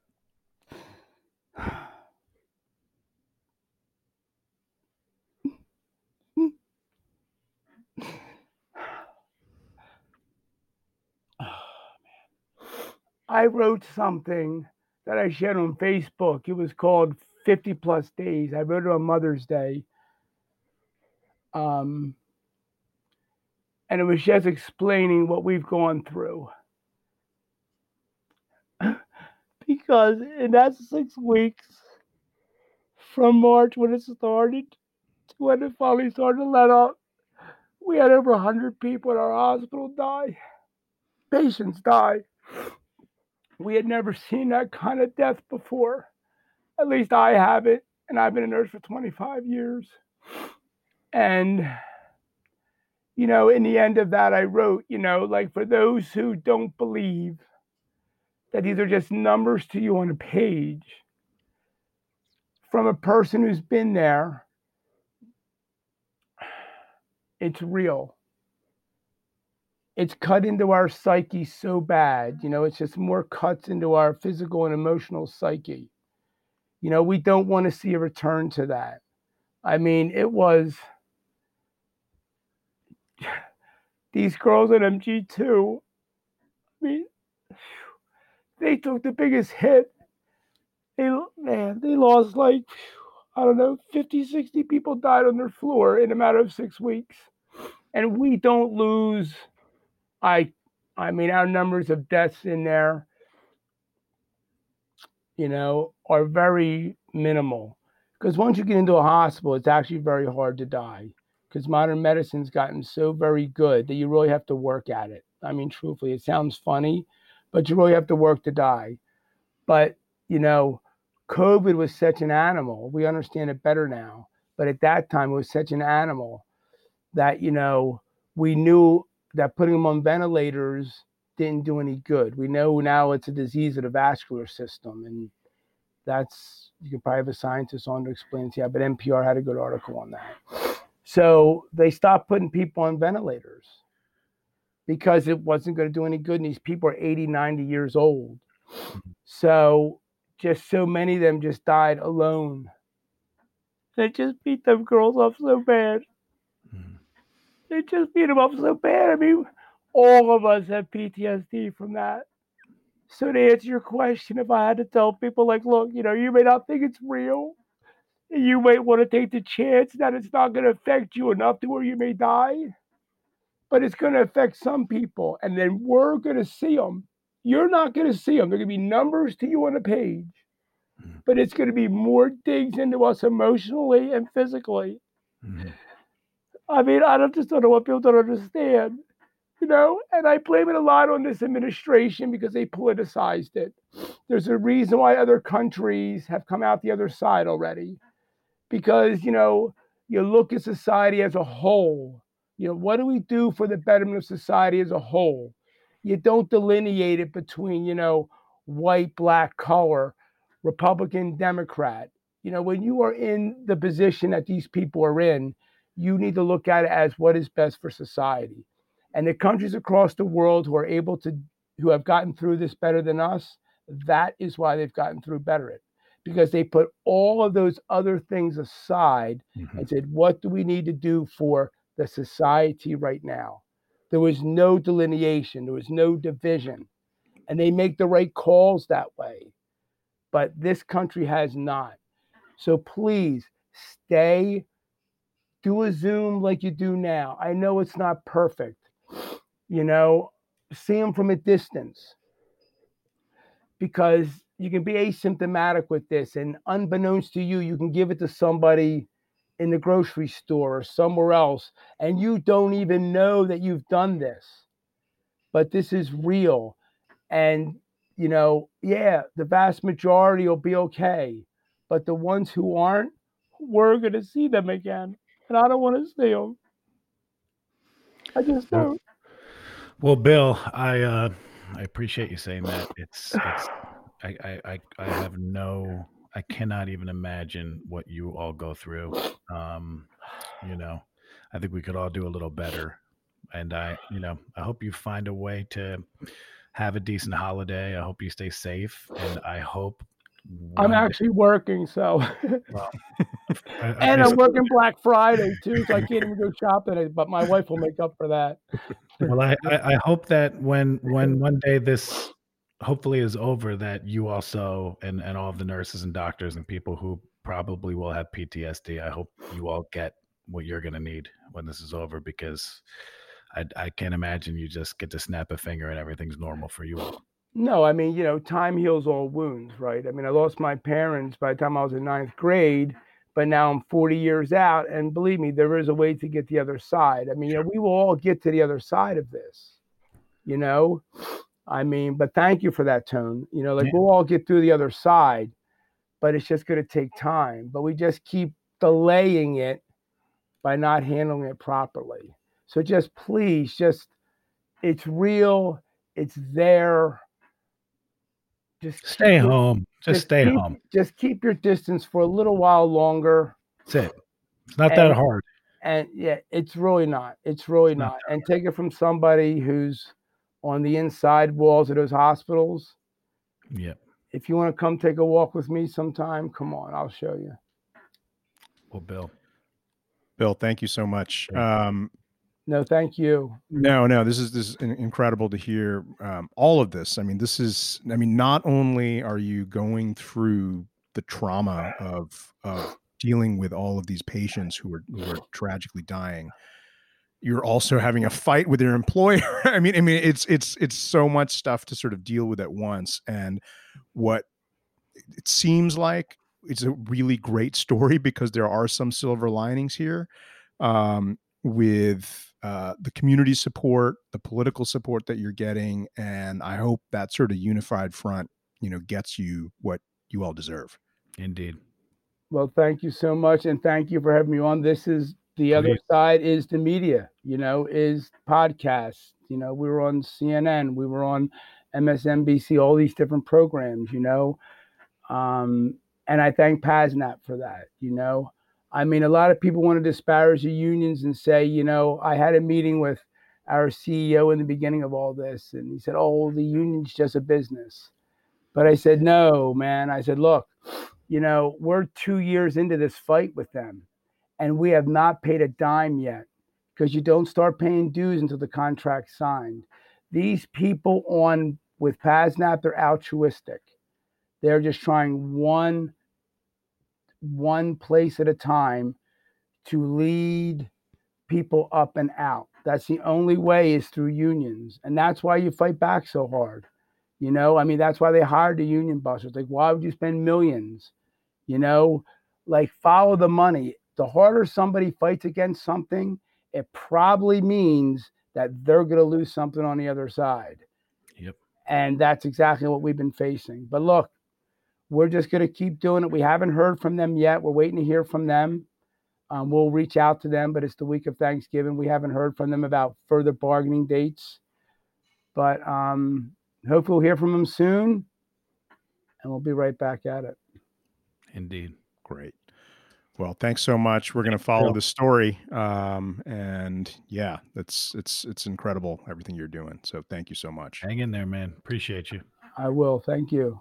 I wrote something that I shared on Facebook. It was called 50 plus days. I wrote it on Mother's Day. Um, and it was just explaining what we've gone through. Because in that six weeks from March when it started to when it finally started to let up, we had over 100 people in our hospital die. Patients die. We had never seen that kind of death before. At least I haven't, and I've been a nurse for 25 years. And, you know, in the end of that, I wrote, you know, like for those who don't believe that these are just numbers to you on a page, from a person who's been there, it's real it's cut into our psyche so bad. You know, it's just more cuts into our physical and emotional psyche. You know, we don't want to see a return to that. I mean, it was [SIGHS] these girls at MG2. I mean, they took the biggest hit. They, man, they lost like, I don't know, 50, 60 people died on their floor in a matter of six weeks. And we don't lose I I mean our numbers of deaths in there, you know, are very minimal. Because once you get into a hospital, it's actually very hard to die. Because modern medicine's gotten so very good that you really have to work at it. I mean, truthfully, it sounds funny, but you really have to work to die. But you know, COVID was such an animal. We understand it better now. But at that time, it was such an animal that, you know, we knew that putting them on ventilators didn't do any good. We know now it's a disease of the vascular system, and that's you can probably have a scientist on to explain to you. But NPR had a good article on that. So they stopped putting people on ventilators because it wasn't going to do any good. And these people are 80, 90 years old. Mm-hmm. So just so many of them just died alone. They just beat them girls up so bad. Mm-hmm. They just beat them up so bad. I mean, all of us have PTSD from that. So to answer your question, if I had to tell people like, look, you know, you may not think it's real. You might want to take the chance that it's not going to affect you enough to where you may die, but it's going to affect some people, and then we're going to see them. You're not going to see them. They're going to be numbers to you on a page, mm-hmm. but it's going to be more digs into us emotionally and physically. Mm-hmm. I mean, I don't just don't know what people don't understand, you know. And I blame it a lot on this administration because they politicized it. There's a reason why other countries have come out the other side already, because you know you look at society as a whole. You know, what do we do for the betterment of society as a whole? You don't delineate it between, you know, white, black, color, Republican, Democrat. You know, when you are in the position that these people are in, you need to look at it as what is best for society. And the countries across the world who are able to, who have gotten through this better than us, that is why they've gotten through better it because they put all of those other things aside mm-hmm. and said, what do we need to do for the society right now? There was no delineation, there was no division, and they make the right calls that way. But this country has not. So please stay do a Zoom like you do now. I know it's not perfect. You know, see them from a distance because you can be asymptomatic with this, and unbeknownst to you, you can give it to somebody in the grocery store or somewhere else, and you don't even know that you've done this. But this is real. And, you know, yeah, the vast majority will be okay. But the ones who aren't, we're going to see them again. And I don't want to see them. I just don't. Well, Bill, I uh, I appreciate you saying that. It's it's I, I I I have no I cannot even imagine what you all go through. Um, you know, I think we could all do a little better. And I, you know, I hope you find a way to have a decent holiday. I hope you stay safe, and I hope. I'm one day- actually working, so well, [LAUGHS] I- I and guess- I'm working Black Friday too, so I can't [LAUGHS] even go shopping. But my wife will make up for that. well, I, I I hope that when when [LAUGHS] one day this hopefully is over, that you also and and all of the nurses and doctors and people who probably will have PTSD, I hope you all get what you're gonna need when this is over because I I can't imagine you just get to snap a finger and everything's normal for you all. No, I mean, you know, time heals all wounds, right? I mean, I lost my parents by the time I was in ninth grade, but now I'm 40 years out. And believe me, there is a way to get the other side. I mean, you know, we will all get to the other side of this, you know? I mean, but thank you for that tone. You know, like Yeah. we'll all get through the other side, but it's just going to take time. But we just keep delaying it by not handling it properly. So just please, just, it's real, it's there. Just Stay keep home. Just stay keep, home. Just keep your distance for a little while longer. That's it. It's not that hard. And yeah, it's really not. It's really Not not. And take it from somebody who's on the inside walls of those hospitals. Yeah. If you want to come take a walk with me sometime, come on, I'll show you. Well, Bill. Bill, thank you so much. Um, No, thank you. No, no, this is this is incredible to hear um, all of this. I mean, this is. I mean, not only are you going through the trauma of of dealing with all of these patients who are who are tragically dying, you're also having a fight with your employer. [LAUGHS] I mean, I mean, it's it's it's so much stuff to sort of deal with at once. And what it seems like it's a really great story because there are some silver linings here. Um, with uh, the community support, the political support that you're getting, and I hope that sort of unified front, you know, gets you what you all deserve. Indeed. Well, thank you so much, and thank you for having me on. This is the other side is the media. You know, is podcasts. You know, we were on CNN, we were on MSNBC, all these different programs. You know, um, and I thank PASNAP for that. You know, I mean, a lot of people want to disparage the unions and say, you know, I had a meeting with our CEO in the beginning of all this, and he said, "Oh, the union's just a business." But I said, "No, man." I said, "Look." you know, we're two years into this fight with them, and we have not paid a dime yet because you don't start paying dues until the contract's signed. These people on with PASNAP, they're altruistic. They're just trying one one place at a time to lead people up and out. That's the only way is through unions. And that's why you fight back so hard. You know, I mean, that's why they hired the union busters. Like, why would you spend millions? You know, like follow the money. The harder somebody fights against something, it probably means that they're going to lose something on the other side. Yep. And that's exactly what we've been facing. But look, we're just going to keep doing it. We haven't heard from them yet. We're waiting to hear from them. Um, we'll reach out to them, but it's the week of Thanksgiving. We haven't heard from them about further bargaining dates. But um, hopefully, we'll hear from them soon. And we'll be right back at it. Indeed. Great. Well, thanks so much. We're going to follow the story, um, and yeah, it's it's it's incredible everything you're doing. So thank you so much. Hang in there, man. Appreciate you. I will. Thank you.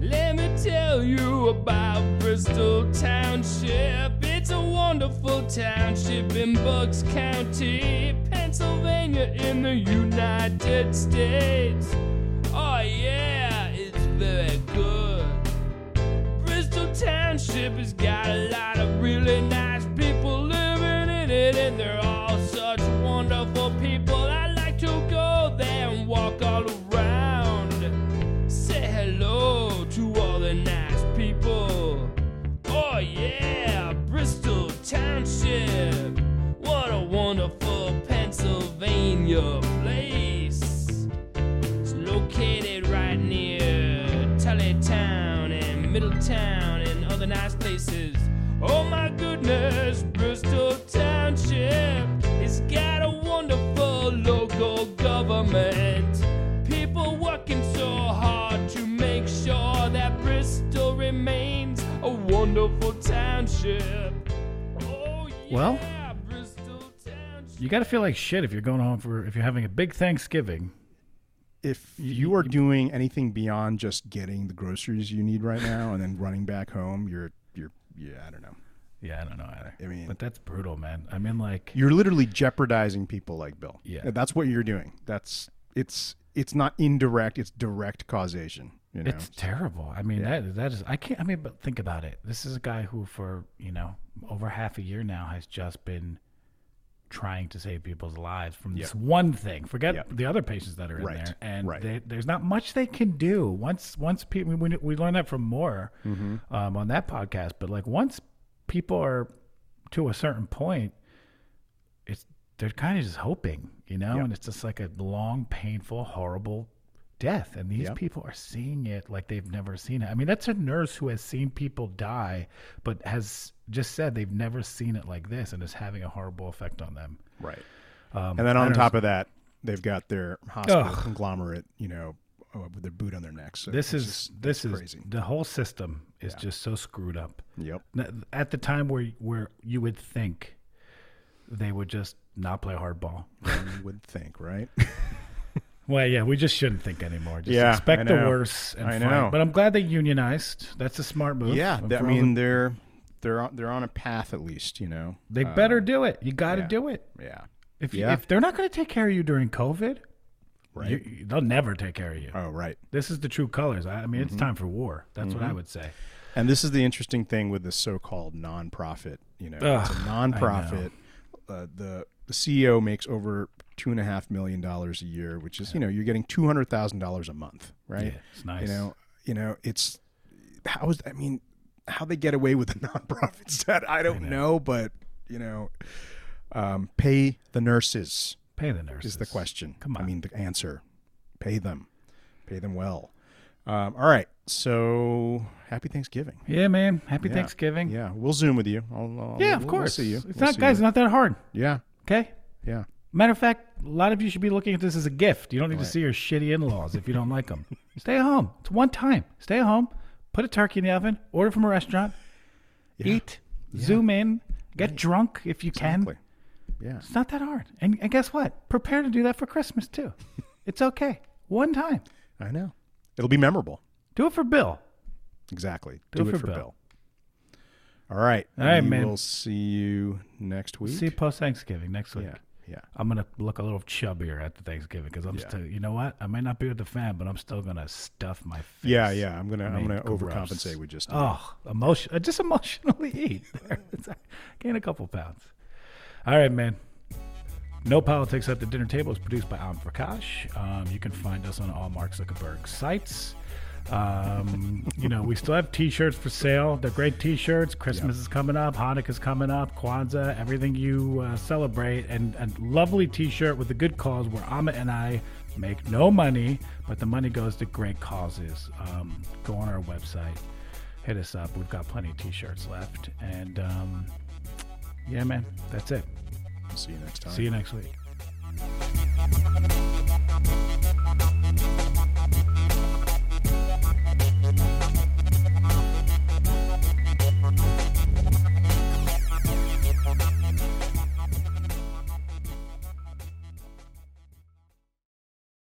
Let me tell you about Bristol Township. It's a wonderful township in Bucks County, Pennsylvania, in the United States. Oh, yeah, it's very good. Township has got a lot of really nice people living in it, and they're all such wonderful people. I like to go there and walk all around say hello to all the nice people. Oh yeah, Bristol Township. What a wonderful Pennsylvania place. It's located right near Tullytown and Middletown Oh my goodness, Bristol Township has got a wonderful local government. People working so hard to make sure that Bristol remains a wonderful township. Oh, yeah, Well, You got to feel like shit if you're going home for if you're having a big Thanksgiving. If you are doing anything beyond just getting the groceries you need right now and then running back home, you're you're yeah, I don't know. Yeah, I don't know either. I mean- but that's brutal, man. I mean, like, You're literally jeopardizing people like Bill. Yeah. That's what you're doing. That's it's it's not indirect, it's direct causation. You know? It's terrible. I mean, that that is. I can't. I mean, but think about it. This is a guy who, for you know, over half a year now, has just been trying to save people's lives from this one thing. Forget Yep. the other patients that are in there, and Right. they, there's not much they can do. Once once people, we, we learned that from Moore Mm-hmm. um, on that podcast. But like once people are to a certain point, it's they're kind of just hoping, you know, Yep. and it's just like a long, painful, horrible death. And these Yep. people are seeing it like they've never seen it. I mean, that's a nurse who has seen people die, but has just said they've never seen it like this, and is having a horrible effect on them. right. Um, And then on top know. of that, they've got their hospital Ugh. conglomerate, you know, uh, with their boot on their necks. So this is just- this is crazy. the whole system is just so screwed up. Yep. At the time where where you would think they would just not play hardball. You would think, right? [LAUGHS] Well, yeah, we just shouldn't think anymore. Just Yeah, expect the worst and I fight. know. But I'm glad they unionized. That's a smart move. yeah. And th- I mean, the- they're they're on, they're on a path at least, you know. they Uh, better do it. You got to yeah. do it. Yeah. If you, Yeah. if they're not going to take care of you during COVID, Right. you- they'll never take care of you. oh, right. This is the true colors. I, I mean, Mm-hmm. it's time for war. That's what I would say. And this is the interesting thing with the so-called nonprofit. You know, it's a Ugh, nonprofit. Uh, the the CEO makes over two and a half million dollars a year, which is you know you're getting two hundred thousand dollars a month, right? Yeah, it's nice. You know, you know it's how is I mean how they get away with the [LAUGHS] nonprofit stat I don't know. but you know, um, pay the nurses Pay the nurses. is the question. Come on, I mean the answer. Pay them, pay them well. Um, all right, so happy Thanksgiving. Yeah, man. Happy Yeah. Thanksgiving. Yeah, we'll zoom with you. I'll, I'll- Yeah, we'll- of we'll course. see you. It's We'll not, guys. It's you. not that hard. Yeah, Okay. yeah. Matter of fact, a lot of you should be looking at this as a gift. You don't need to see your shitty in-laws if you don't like them. [LAUGHS] Stay at home. It's one time. Stay at home. Put a turkey in the oven. Order from a restaurant. Eat. Zoom in. Get drunk if you can. Yeah. It's not that hard. And, and guess what? Prepare to do that for Christmas too. [LAUGHS] it's okay. One time. I know. It'll be memorable. Do it for Bill. Exactly. Do Do, it for Bill. Bill. All right. All right, we man. We'll see you next week. See you post Thanksgiving next week. yeah. Yeah. I'm gonna look a little chubbier at the Thanksgiving because I'm Yeah. still. You know what? I might not be with the fam, but I'm still gonna stuff my face. Yeah, yeah. I'm gonna I I'm gonna gross. overcompensate with just Oh, emotion. Just emotionally [LAUGHS] eat. Gain a couple pounds. All right, man. No Politics at the Dinner Table is produced by Am Prakash. Um, you can find us on all Mark Zuckerberg sites. Um, you know, we still have T-shirts for sale. They're great T-shirts. Christmas yep. is coming up. Hanukkah is coming up. Kwanzaa. Everything you uh, celebrate, and a lovely T-shirt with a good cause where Amma and I make no money, but the money goes to great causes. Um, go on our website, hit us up. We've got plenty of T-shirts left, and um, yeah, man, that's it. See you next time. See you next week.